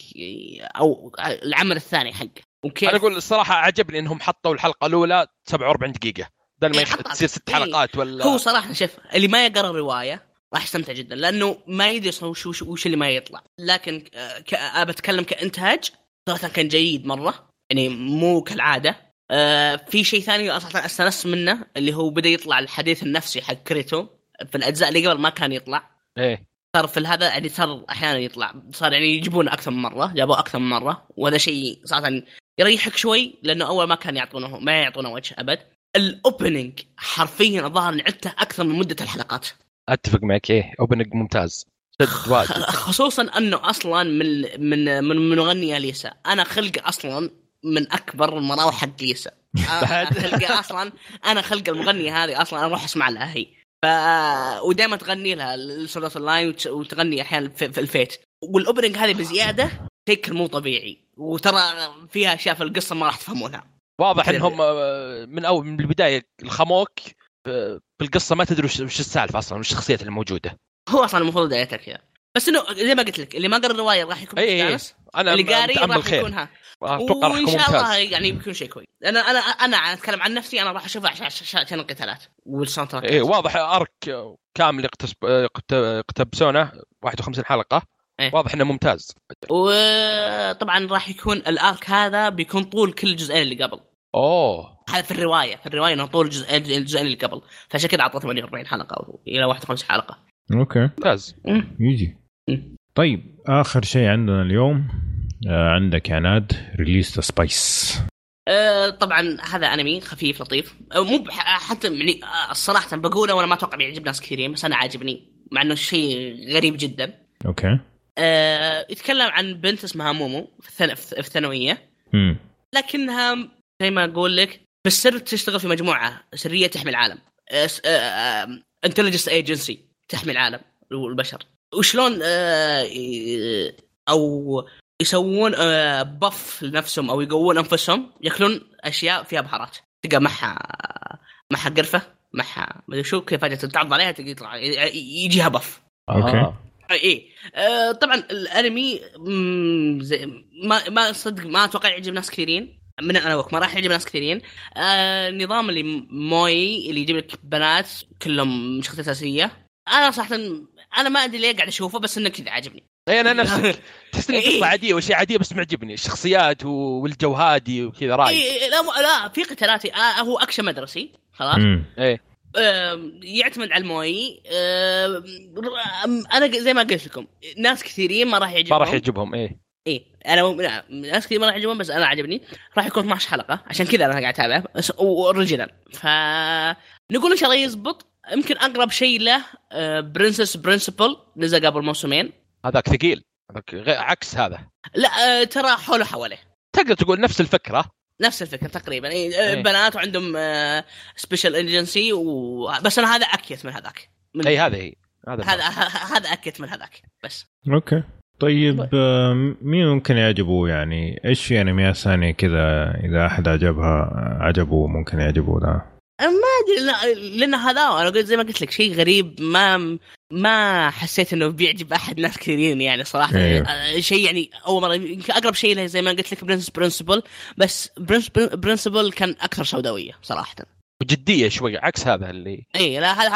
أو العمل الثاني حقه وكيف؟ أنا أقول الصراحة عجبني إنهم حطوا الحلقة الأولى 47 دقيقة بدل ما إيه،. تصير ست. حلقات ولا هو صراحة شوف اللي ما يقرأ الروايه راح يستمتع جدا لأنه ما يدري وش, وش, وش اللي ما يطلع. لكن. أنا بتكلم كإنتاج صراحة كان جيد مرة يعني مو كالعادة. آه في شيء ثاني صراحة استانست منه اللي هو بدأ يطلع الحديث النفسي حق كريتو. في الأجزاء اللي قبل ما كان يطلع. إيه. صار في هذا يعني صار أحيانا يطلع. صار يعني يجيبونه أكثر من مرة جابوه أكثر من مرة. وهذا شيء صراحة يريحك شوي لأنه أول ما كان يعطونه ما يعطونه وجه أبد. ال opening حرفيا الظاهر عدته أكثر من مدة الحلقات. أتفق معك إيه opening ممتاز. شد (laughs) واجد. خصوصا إنه أصلا من من من من مغنيه ليسا أنا خلق أصلا من أكبر المراوح حق ليسا (laughs) أنا خلق أصلا أنا خلق المغنية هذه أصلا أروح أسمع لها هي. ف ودائما تغني لها ال Sword Art Online وت- وتغني أحيانا في, في ال Fate. وال opening هذه بزيادة شيء مو طبيعي. وترى فيها أشياء في القصة ما راح تفهمونها. واضح. إنهم آه، من أول من البداية الخموك بالقصة ما تدري وش السالفة أصلا وش الشخصيات الموجودة. هو أصلا المفروض بدايتها كذا بس إنه زي ما قلت لك اللي ما قرأ الرواية راح يكون اي اي أنا اللي قاري راح يكون ها. أتوقع راح وإن يكون شاء الله يعني بيكون شيء كويس. أنا أنا أنا أتكلم عن نفسي أنا راح اشوفها عشان القتالات وال soundtrack إيه واضح arc كامل يقتبسونه 51 حلقة. إيه. واضح إنه ممتاز. وطبعا راح يكون ال arc هذا بيكون طول كل الجزئين اللي قبل. أوه. هذا في الرواية. في الرواية إنه طول الجزئين الجزئين اللي قبل. فعشان كذا اعطوه 48 حلقة أو إلى 51 حلقة. okay. ممتاز. مم. يجي. طيب آخر شيء عندنا اليوم آه عندك يا ناد Release the Spyce طبعا هذا أنمي خفيف لطيف. آه، مو حتى يعني آه، الصراحه بقوله وأنا ما أتوقع بيعجب ناس كثيرين بس أنا عاجبني مع إنه شيء غريب جدا. okay. آه، يتكلم عن بنت اسمها مومو في الثانوية. امم لكنها زي ما أقول لك بالسر تشتغل في مجموعة سرية تحمي العالم. intelligence agency تحمي العالم والبشر. وشلون آه، أو يسوون آه، buff لنفسهم أو يقوون أنفسهم ياكلون أشياء فيها بهارات. تلقى معها معها قرفة معها مدري شو كيف فجأة تعض عليها تلقى يطلع يجيها buff. آه. إيه آه طبعا الأنمي ما ما صدق ما أتوقع يعجب ناس كثيرين. من أنا وك ما راح يعجب ناس كثيرين. آه النظام اللي موي اللي يجيب لك بنات كلهم شخصيات أساسية. أنا صراحة أنا ما أدري ليه قاعد أشوفه بس إنه كذا عاجبني. أي أنا نفسك (laughs) تحس انها إيه. قصة عادية وشيء عادية بس معجبني. الشخصيات والجو هادي وكذا رايق. إيه لا مو- لا في قتالات آه هو أكشن مدرسي خلاص. امم إيه. يعتمد على الموي. أنا زي ما قلت لكم ناس كثيرين ما راح ما يعجبهم. راح يعجبهم إيه. إيه أنا لا، ناس كثير ما راح يعجبهم بس أنا عجبني راح يكون 12 حلقة عشان كذا أنا قاعد اتابعه بس- و original ف نقول إن شاء الله يزبط. يمكن أقرب شيء له Princess Principal نزل قبل موسمين. هذاك ثقيل. عكس هذا. لا آه، ترى حوله حواليه تقدر تقول نفس الفكرة. نفس الفكرة تقريبا. إيه، آه، إيه. بنات وعندهم special agency و... بس أنا هذا أكيت من هذاك. من إي هذا هي. هذا هذا (laughs) هذا أكيت من هذاك بس. okay. طيب آه، مين ممكن يعجبه يعني؟ إيش في انميات ثانية كذا إذا أحد عجبها عجبه ممكن يعجبه ده ما أدري لأن هذا أنا قلت زي ما قلت لك شيء غريب ما ما حسيت إنه بيعجب أحد ناس كثيرين يعني صراحة. أيوه. شيء يعني أول مرة يمكن أقرب شيء له زي ما قلت لك Princess Principal بس Princess Principal كان أكثر سوداوية صراحة. وجدية شوي عكس هذا اللي اي لا هذا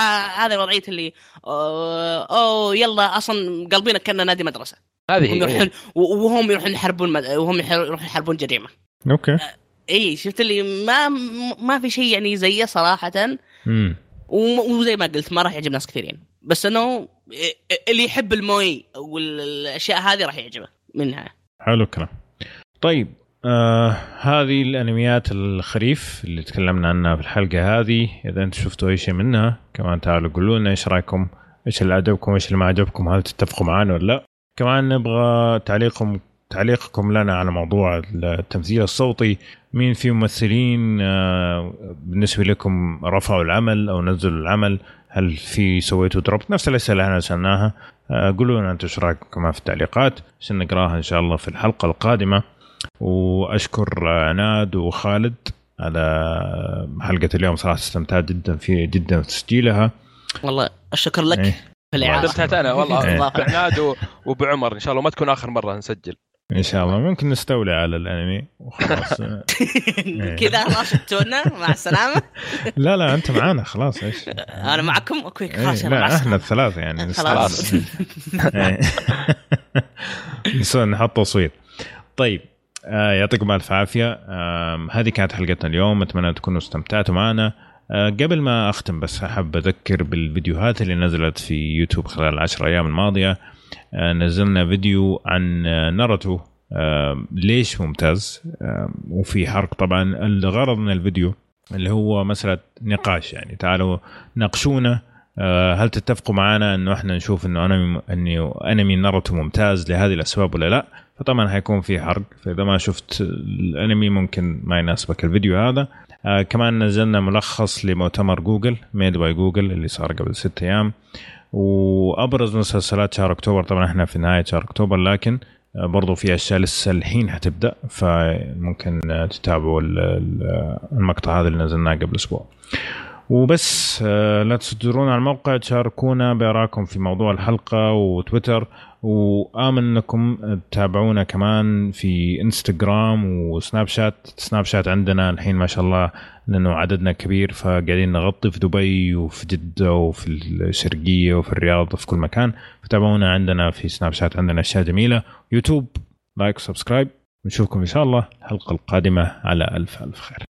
هذا وضعية اللي أوه, اوه يلا أصلا قلبينا كنا نادي مدرسة. هذه يروحون وهم يروحون يحاربون مد... وهم يروحون يحاربون جريمة. أوكي. اي شفت اللي ما ما في شيء يعني زيه صراحة. امم وزي ما قلت ما راح يعجب ناس كثيرين. بس إنه اللي يحب الموي والأشياء هذه راح يعجبه منها حلو الكلام. طيب آه هذه الأنميات الخريف اللي تكلمنا عنها في الحلقة هذه. إذا أنتم شفتوا أي شيء منها كمان تعالوا قولوا لنا إيش رأيكم إيش اللي عجبكم إيش اللي ما عجبكم هل تتفقوا معنا ولا لا؟ كمان نبغى تعليقكم تعليقكم لنا على موضوع التمثيل الصوتي. مين في ممثلين آه، بالنسبة لكم رفعوا العمل أو نزلوا العمل؟ هل في سويتوا دروب؟ نفس الأسئلة اللي إحنا سألناها. آه، قولوا لنا أنتم إيش رأيكم كمان في التعليقات عشان نقراها إن شاء الله في الحلقة القادمة. وأشكر عناد وخالد على حلقة اليوم صراحة استمتعت جدا في جدا في تسجيلها. والله الشكر لك إيه. في الإعادة. استمتعت أنا والله. إيه. (laughs) بعناد و- وبعمر إن شاء الله ما تكون آخر مرة نسجل. إن شاء الله. ممكن نستولي على الأنمي وخلاص. (laughs) كذا خلاص شفتونا مع السلامة. (laughs) لا لا أنت معانا خلاص إيش؟ أنا معكم أوكي إيه، خلاص لا إحنا الثلاثة يعني خلاص. إيه. نسوي نحط تصوير طيب آه يعطيكم ألف عافية. آه هذه كانت حلقتنا اليوم. أتمنى تكونوا استمتعتوا معنا. آه قبل ما أختم بس أحب أذكر بالفيديوهات اللي نزلت في يوتيوب خلال العشر أيام الماضية. آه نزلنا فيديو عن ناروتو. آه ليش ممتاز؟ آه وفي حرق طبعا. الغرض من الفيديو اللي هو مسألة نقاش يعني تعالوا ناقشونا. آه، هل تتفقوا معنا إنه إحنا نشوف إنه انمي أنمي ناروتو ممتاز لهذه الأسباب ولا لا؟ فطبعا حيكون في حرق فإذا ما شفت الأنمي ممكن ما يناسبك الفيديو هذا. آه كمان نزلنا ملخص لمؤتمر جوجل Made by Google اللي صار قبل ست أيام. وأبرز مسلسلات شهر أكتوبر طبعا إحنا في نهاية شهر أكتوبر لكن آه، برضو في أشياء لسه الحين حتبدأ فممكن تتابعوا المقطع هذا اللي نزلناه قبل أسبوع. وبس آه، لا تصدرونا على الموقع تشاركونا بارائكم في موضوع الحلقة وتويتر. وامن انكم تتابعونا كمان في انستغرام وسناب شات سناب شات عندنا الحين ما شاء الله لأنه عددنا كبير فقاعدين نغطي في دبي وفي جدة وفي الشرقية وفي الرياض وفي كل مكان. فتابعونا عندنا في سناب شات عندنا أشياء جميلة. يوتيوب like subscribe. نشوفكم إن شاء الله الحلقة القادمة على ألف ألف خير.